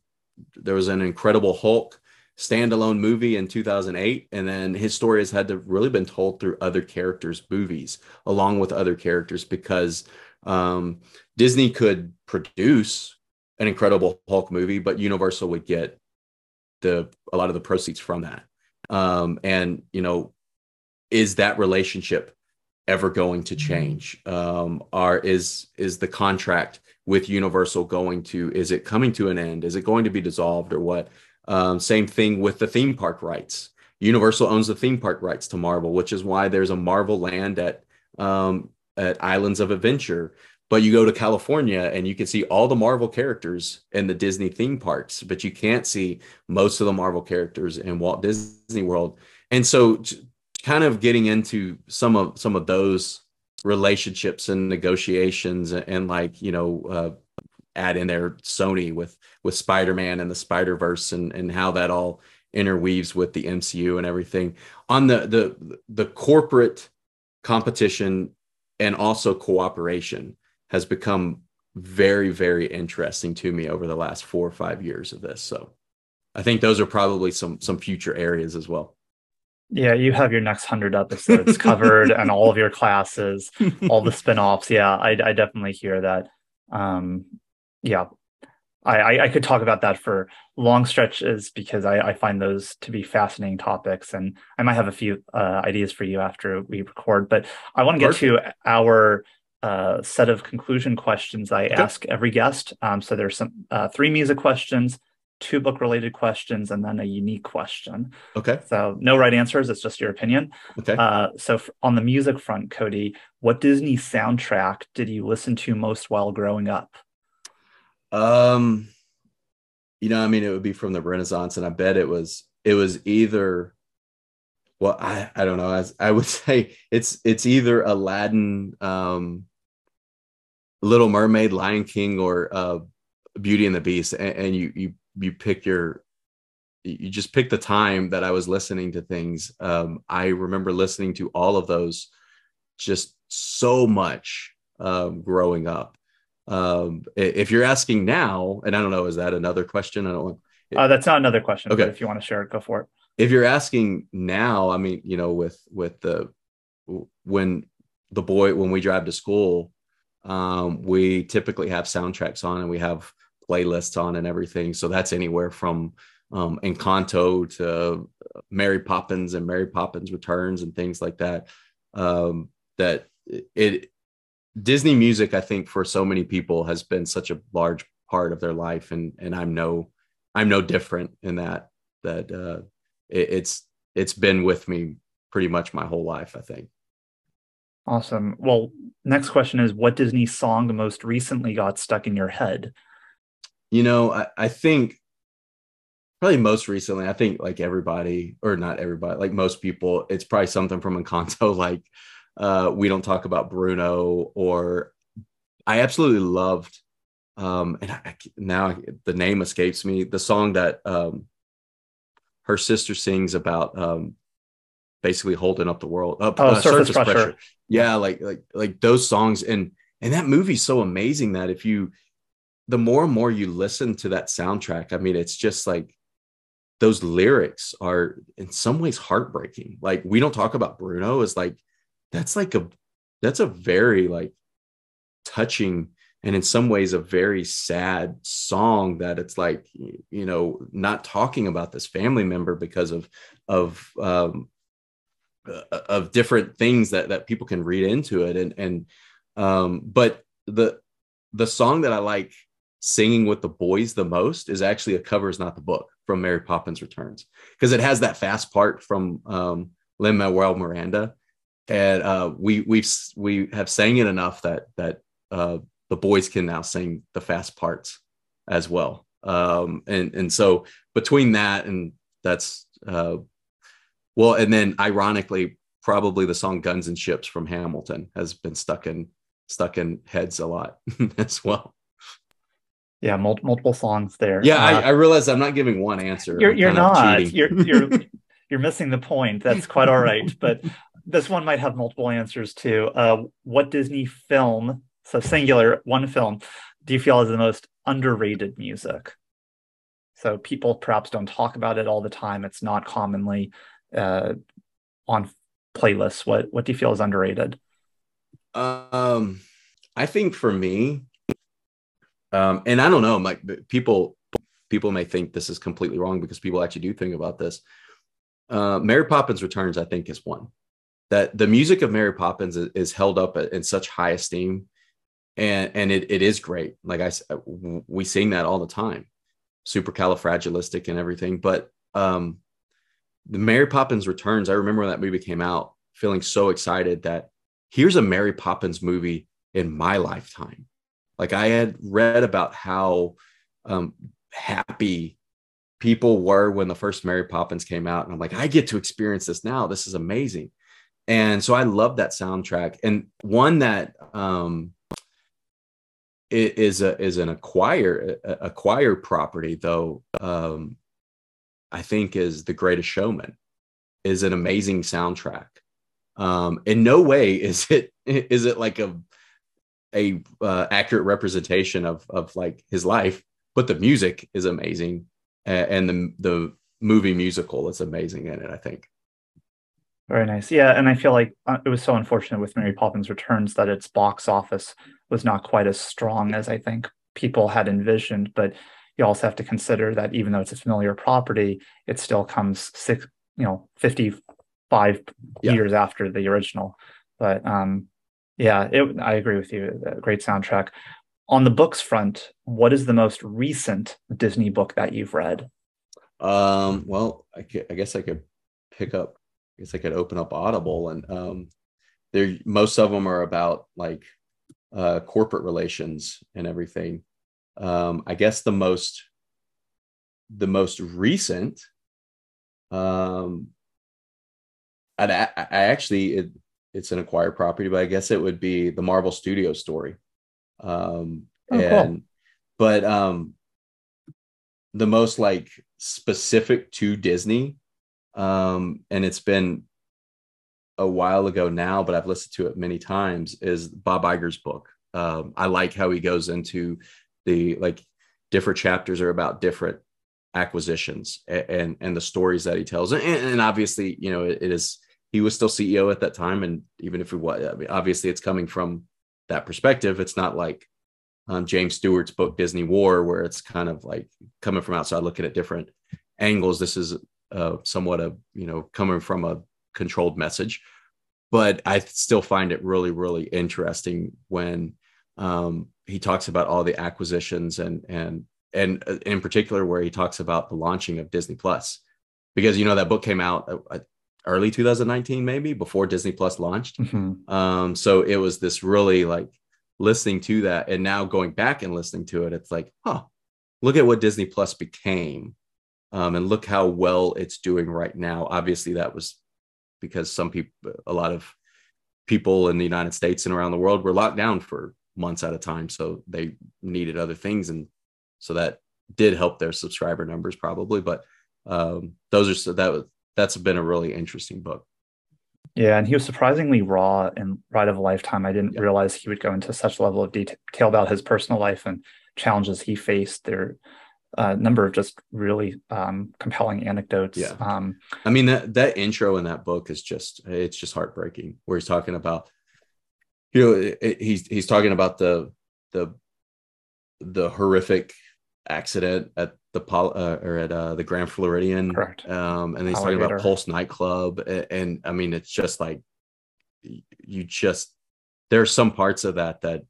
there was an incredible hulk standalone movie in 2008 and then his story has had to really been told through other characters movies along with other characters because um, disney could produce an incredible hulk movie but universal would get the a lot of the proceeds from that um, and you know is that relationship ever going to change um, are is is the contract with universal going to is it coming to an end is it going to be dissolved or what um, same thing with the theme park rights. Universal owns the theme park rights to Marvel, which is why there's a Marvel land at um, at Islands of Adventure. But you go to California and you can see all the Marvel characters in the Disney theme parks, but you can't see most of the Marvel characters in Walt Disney World. And so, kind of getting into some of some of those relationships and negotiations and, like you know uh, add in there Sony with with Spider-Man and the Spider-Verse and and how that all interweaves with the MCU and everything. On the the the corporate competition and also cooperation has become very very interesting to me over the last 4 or 5 years of this. So I think those are probably some some future areas as well. Yeah, you have your next 100 episodes covered and all of your classes, all the spin-offs. Yeah, I I definitely hear that. Um, yeah, I, I could talk about that for long stretches because I, I, find those to be fascinating topics, and I might have a few uh, ideas for you after we record. But I want to get to our a set of conclusion questions I ask every guest. Um, so there's some uh, three music questions, two book related questions, and then a unique question. Okay. So no right answers. It's just your opinion. Okay. Uh, so f- on the music front, Cody, what Disney soundtrack did you listen to most while growing up? Um, you know, I mean, it would be from the Renaissance, and I bet it was it was either. Well, I I don't know. As I would [laughs] say, it's it's either Aladdin, um, Little Mermaid, Lion King, or uh, Beauty and the Beast, and, and you you you pick your you just pick the time that I was listening to things. Um, I remember listening to all of those just so much um, growing up. Um, if you're asking now, and I don't know, is that another question? I don't want. Uh, that's not another question. Okay. But if you want to share it, go for it. If you're asking now, I mean, you know, with with the when the boy when we drive to school, um, we typically have soundtracks on and we have playlists on and everything. So that's anywhere from um, Encanto to Mary Poppins and Mary Poppins Returns and things like that. Um, that it Disney music, I think, for so many people has been such a large part of their life, and and I'm no I'm no different in that. That uh, it, it's it's been with me pretty much my whole life. I think. Awesome. Well, next question is what Disney song most recently got stuck in your head? You know, I, I think probably most recently, I think like everybody, or not everybody, like most people, it's probably something from Encanto, [laughs] like uh, we don't talk about Bruno, or I absolutely loved, um, and I, now the name escapes me, the song that um, her sister sings about um, basically holding up the world, up Oh, uh, Surface Pressure. Yeah, like like like those songs, and and that movie's so amazing that if you the more and more you listen to that soundtrack, I mean, it's just like those lyrics are in some ways heartbreaking. Like we don't talk about Bruno as like that's like a that's a very like touching and in some ways a very sad song that it's like you know not talking about this family member because of of um of different things that that people can read into it. And and um but the the song that i like singing with the boys the most is actually a cover is not the book from mary poppins returns. Because it has that fast part from um lin manuel miranda. And uh we we've we have sang it enough that that uh the boys can now sing the fast parts as well. Um and and so between that and that's uh well, and then ironically, probably the song "Guns and Ships" from Hamilton has been stuck in stuck in heads a lot [laughs] as well. Yeah, mul- multiple songs there. Yeah, I, Uh, I realize I'm not giving one answer. you're you're not. You're you're [laughs] you're missing the point. That's quite all right. [laughs] But this one might have multiple answers too. Uh, what Disney film, so singular, one film, do you feel is the most underrated music? So people perhaps don't talk about it all the time. It's not commonly uh, on playlists. What what do you feel is underrated? Um, I think for me, um, and I don't know, like people people may think this is completely wrong because people actually do think about this. Uh, Mary Poppins Returns, I think, is one that the music of Mary Poppins is, is held up in such high esteem, and and it, it is great. Like I, we sing that all the time, supercalifragilistic and everything. But um, the Mary Poppins Returns, I remember when that movie came out, feeling so excited that here's a Mary Poppins movie in my lifetime. Like I had read about how um, happy people were when the first Mary Poppins came out, and I'm like, I get to experience this now. This is amazing. And so I love that soundtrack, and one that um, is a is an acquire acquire property though. Um, I think is the Greatest Showman is an amazing soundtrack. Um, in no way is [laughs] it is it like a a uh, accurate representation of of like his life, but the music is amazing, and the the movie musical is amazing in it. I think. Very nice. Yeah, and I feel like uh, it was so unfortunate with Mary Poppins Returns that its box office was not quite as strong as I think people had envisioned. But you also have to consider that even though it's a familiar property, it still comes six, you know, fifty-five Yeah. years after the original. But um, Yeah, it, I agree with you. Great soundtrack. On the books front, what is the most recent Disney book that you've read? Um, well, I, I guess I could pick up. I guess I could open up Audible, and um, there most of them are about like uh, corporate relations and everything. Um, I guess the most the most recent um I, I actually it, it's an acquired property but i guess it would be the marvel studio story um oh, and cool. but um the most like specific to disney um and it's been a while ago now but i've listened to it many times is bob Iger's book um i like how he goes into the like different chapters are about different acquisitions and and, and the stories that he tells. And, and obviously you know it, it is he was still ceo at that time. And even if it was I mean, obviously it's coming from that perspective. It's not like um, james stewart's book disney war where it's kind of like coming from outside looking at different angles. This is uh, somewhat a you know coming from a controlled message. But i still find it really really interesting when um, he talks about all the acquisitions and and and uh, in particular where he talks about the launching of Disney Plus, because you know that book came out uh, early 2019, maybe before Disney Plus launched. Mm-hmm. Um, so it was this really like listening to that, and now going back and listening to it, it's like, huh, look at what Disney Plus became, um, and look how well it's doing right now. Obviously, that was because some people, a lot of people in the United States and around the world were locked down for months at a time, so they needed other things and so that did help their subscriber numbers probably. But um, those are so that was, that's been a really interesting book. Yeah, and he was surprisingly raw and Ride of a Lifetime. I didn't yeah. realize he would go into such level of detail about his personal life and challenges he faced. There a uh, number of just really um, compelling anecdotes. Yeah. Um, I mean that that intro in that book is just it's just heartbreaking. Where he's talking about, you know, it, it, he's he's talking about the the the horrific accident at the uh, or at uh, the Grand Floridian. Correct. Um, and he's Alligator. talking about Pulse nightclub, and, and, I mean, it's just like you just there are some parts of that that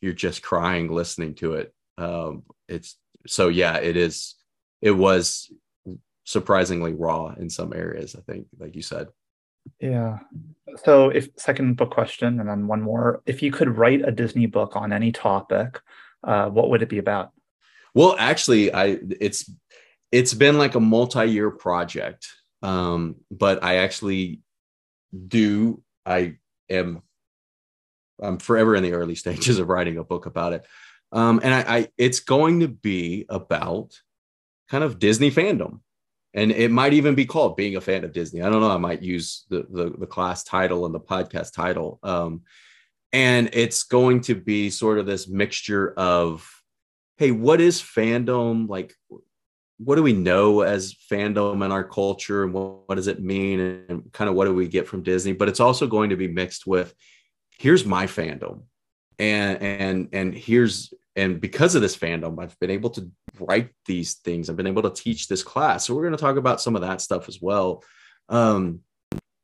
you're just crying listening to it. Um, it's so yeah, it is. It was surprisingly raw in some areas. I think, like you said. Yeah. So, if second book question, and then one more. If you could write a Disney book on any topic, uh, what would it be about? Well, actually, I it's it's been like a multi-year project. Um, but I actually do I am I'm forever in the early stages of writing a book about it. Um, and I, I it's going to be about kind of Disney fandom. And it might even be called being a fan of Disney. I don't know. I might use the the, the class title and the podcast title. Um, and it's going to be sort of this mixture of hey, what is fandom? Like, what do we know as fandom in our culture and what, what does it mean and kind of what do we get from Disney? But it's also going to be mixed with here's my fandom. And and and here's and because of this fandom, I've been able to write these things. I've been able to teach this class. So we're going to talk about some of that stuff as well. Um,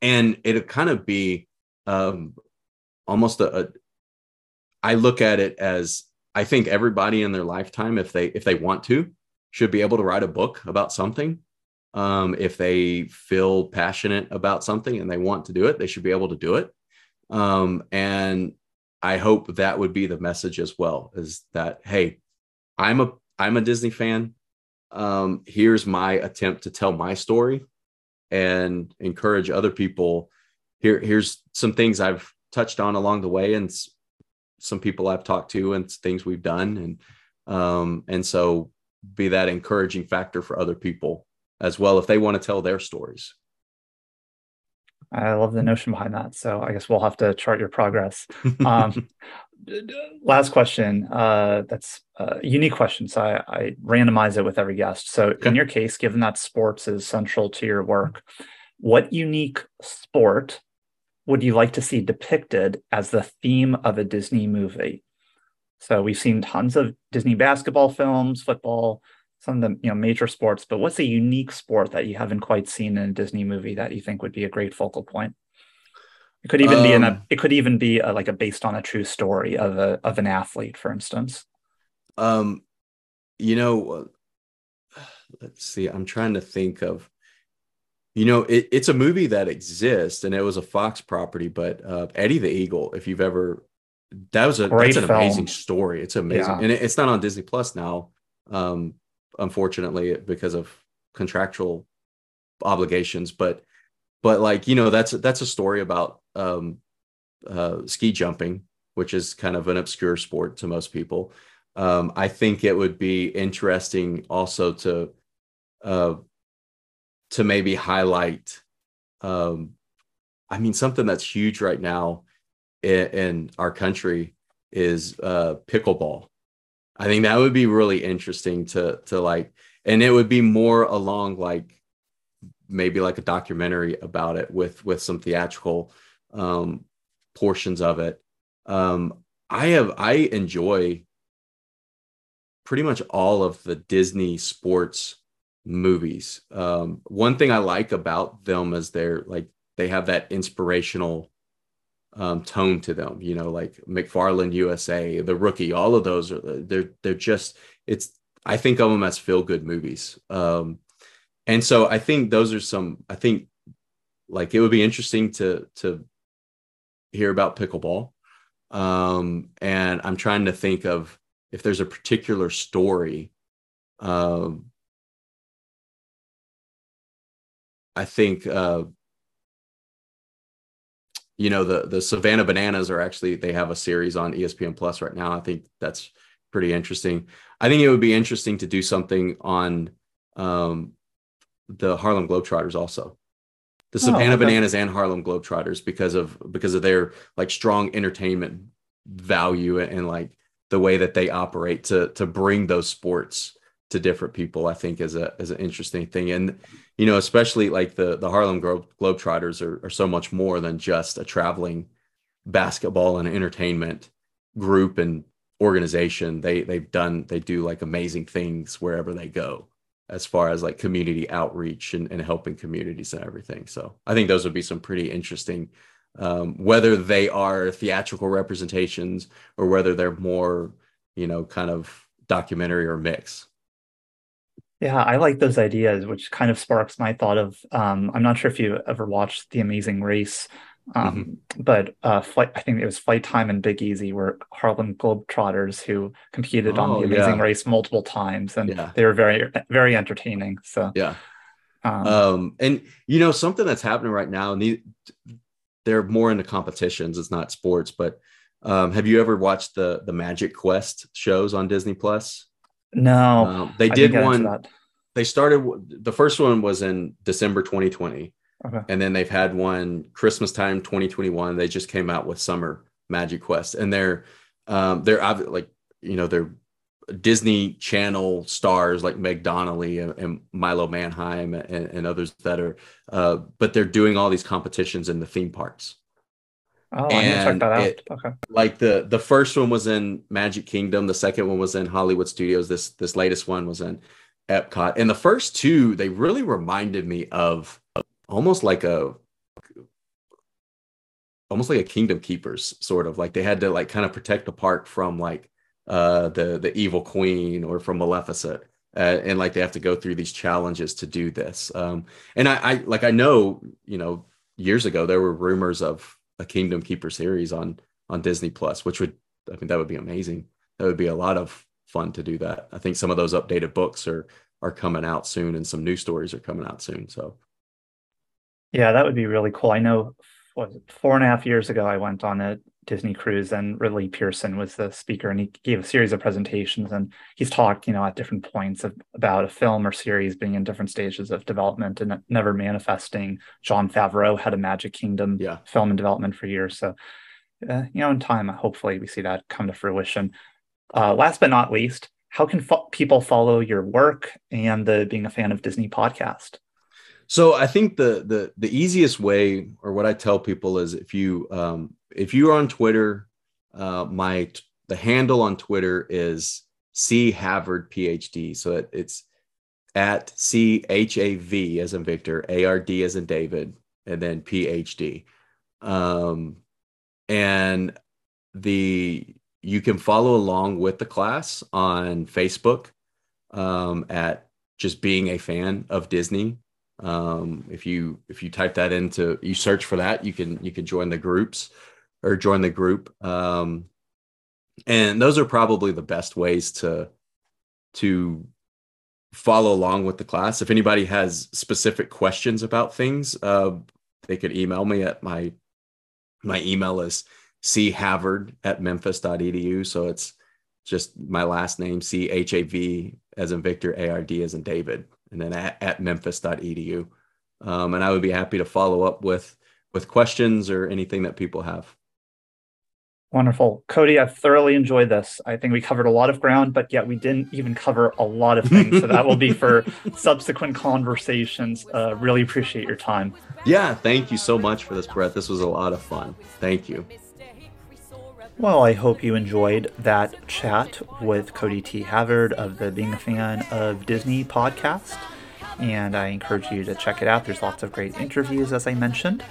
and it'll kind of be um, almost a, a. I look at it as I think everybody in their lifetime, if they if they want to, should be able to write a book about something. Um, if they feel passionate about something and they want to do it, they should be able to do it. Um, and I hope that would be the message as well. Is that hey, I'm a I'm a Disney fan. Um, here's my attempt to tell my story and encourage other people. Here, here's some things I've touched on along the way, and some people I've talked to and things we've done, and um, and so be that encouraging factor for other people as well if they want to tell their stories. I love the notion behind that. So I guess we'll have to chart your progress. Um, [laughs] last question. Uh, that's a unique question. So I, I, randomize it with every guest. So okay. in your case, given that sports is central to your work, what unique sport would you like to see depicted as the theme of a Disney movie? So we've seen tons of Disney basketball films, football, some of the you know major sports, but what's a unique sport that you haven't quite seen in a Disney movie that you think would be a great focal point? It could even be in a. Um, It could even be a, like a based on a true story of a of an athlete, for instance. Um, you know, uh, let's see. I'm trying to think of. You know, it, it's a movie that exists, and it was a Fox property. But uh, Eddie the Eagle, if you've ever, that was a Great that's an film. amazing story. It's amazing, Yeah. and it, it's not on Disney Plus now, um, unfortunately, because of contractual obligations. But, but like you know, that's that's a story about um, uh, ski jumping, which is kind of an obscure sport to most people. Um, I think it would be interesting also to uh, to maybe highlight. Um, I mean, something that's huge right now in, in our country is uh, pickleball. I think that would be really interesting to to like, and it would be more along like maybe like a documentary about it with with some theatrical um, portions of it. Um, I have I enjoy pretty much all of the Disney sports movies. Um, one thing I like about them is they're like they have that inspirational um, tone to them. You know, like McFarland USA, The Rookie, all of those are they're they're just it's. I think of them as feel good movies. Um, and so I think those are some. I think like it would be interesting to to hear about pickleball. Um, and I'm trying to think of if there's a particular story. Um, I think uh, you know the the Savannah Bananas are actually they have a series on ESPN Plus right now. I think that's pretty interesting. I think it would be interesting to do something on um, the Harlem Globetrotters also. The Oh, Savannah okay. Bananas and Harlem Globetrotters because of because of their like strong entertainment value and like the way that they operate to to bring those sports to different people i think is a is an interesting thing. And you know especially like the the harlem Glo- globetrotters are, are so much more than just a traveling basketball and entertainment group and organization. They they've done they do like amazing things wherever they go as far as like community outreach and, and helping communities and everything. So i think those would be some pretty interesting um, whether they are theatrical representations or whether they're more you know kind of documentary or mix Yeah, I like those ideas, which kind of sparks my thought of um, I'm not sure if you ever watched The Amazing Race, um, but uh, flight, I think it was Flight Time and Big Easy were Harlem Globetrotters who competed on Oh, The Amazing yeah. Race multiple times, and Yeah. they were very, very entertaining. So, yeah um, um and you know something that's happening right now and the, they're more into competitions it's not sports but um have you ever watched the the magic quest shows on disney plus no, um, they did didn't get into one they started the first one was in december 2020 Okay. and then they've had one christmas time 2021 they just came out with summer magic quest. And they're um they're like you know they're disney channel stars like meg donnelly and, and milo manheim and, and others that are uh but they're doing all these competitions in the theme parks Oh, I need to check and that out. it- okay. like the the first one was in magic kingdom the second one was in hollywood studios this this latest one was in epcot and the first two they really reminded me of almost like a almost like a kingdom keepers sort of like they had to like kind of protect the park from like uh the the evil queen or from maleficent uh, and like they have to go through these challenges to do this um and I, I like i know you know years ago there were rumors of a kingdom keeper series on on disney plus which would i mean that would be amazing. That would be a lot of fun to do that. I think some of those updated books are are coming out soon and some new stories are coming out soon. So Yeah, that would be really cool. I know what four and a half years ago, I went on a Disney cruise and Ridley Pearson was the speaker and he gave a series of presentations and he's talked, you know, at different points of, about a film or series being in different stages of development and never manifesting. Jon Favreau had a Magic Kingdom Yeah. film in development for years. So, uh, you know, in time, hopefully we see that come to fruition. Uh, last but not least, how can fo- people follow your work and the Being a Fan of Disney podcast? So I think the the the easiest way, or what I tell people, is if you um, if you're on Twitter, uh, my the handle on Twitter is C Havard PhD. So it, it's at C H A V as in Victor, A R D as in David, and then PhD. Um, and the you can follow along with the class on Facebook um, at just being a fan of Disney. Um, if you if you type that into you search for that, you can you can join the groups or join the group. Um, and those are probably the best ways to to follow along with the class. If anybody has specific questions about things, uh, they could email me at my my email is chavard at memphis.edu. So it's just my last name, C H A V as in Victor, A R D as in David, and then at, at memphis.edu. Um, and I would be happy to follow up with with questions or anything that people have. Wonderful. Cody, I thoroughly enjoyed this. I think we covered a lot of ground, but yet we didn't even cover a lot of things. so that will be for [laughs] subsequent conversations. Uh, really appreciate your time. Yeah, thank you so much for this, Brett. This was a lot of fun. Thank you. Well, I hope you enjoyed that chat with Cody T. Havard of the Being a Fan of Disney podcast. And I encourage you to check it out. There's lots of great interviews, as I mentioned.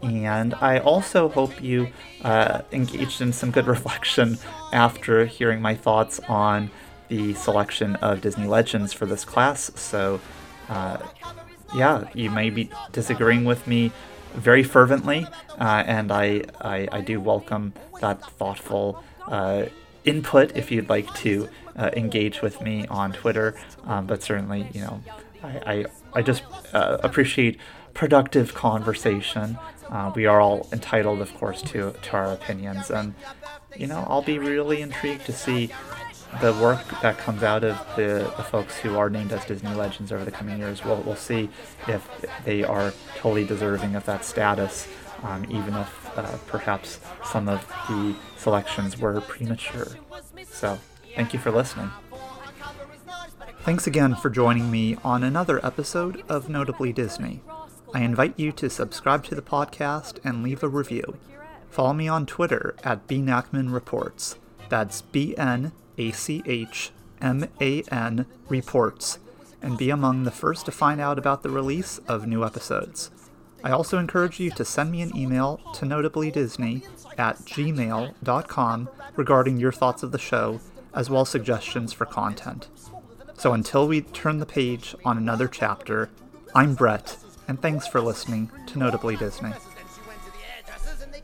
And I also hope you uh, engaged in some good [laughs] reflection after hearing my thoughts on the selection of Disney Legends for this class. So, uh, yeah, you may be disagreeing with me very fervently, uh, and I, I, I, do welcome that thoughtful uh, input if you'd like to uh, engage with me on Twitter. Um, but certainly, you know, I, I, I just uh, appreciate productive conversation. Uh, we are all entitled, of course, to to our opinions, and you know, I'll be really intrigued to see the work that comes out of the, the folks who are named as Disney legends over the coming years. We'll we'll see if they are totally deserving of that status, um, even if uh, perhaps some of the selections were premature. So, thank you for listening. Thanks again for joining me on another episode of Notably Disney. I invite you to subscribe to the podcast and leave a review. Follow me on Twitter at bnachman reports. That's B N A C H M A N reports, and be among the first to find out about the release of new episodes. I also encourage you to send me an email to notablydisney at gmail.com regarding your thoughts of the show, as well as suggestions for content. So until we turn the page on another chapter, I'm Brett and thanks for listening to Notably Disney.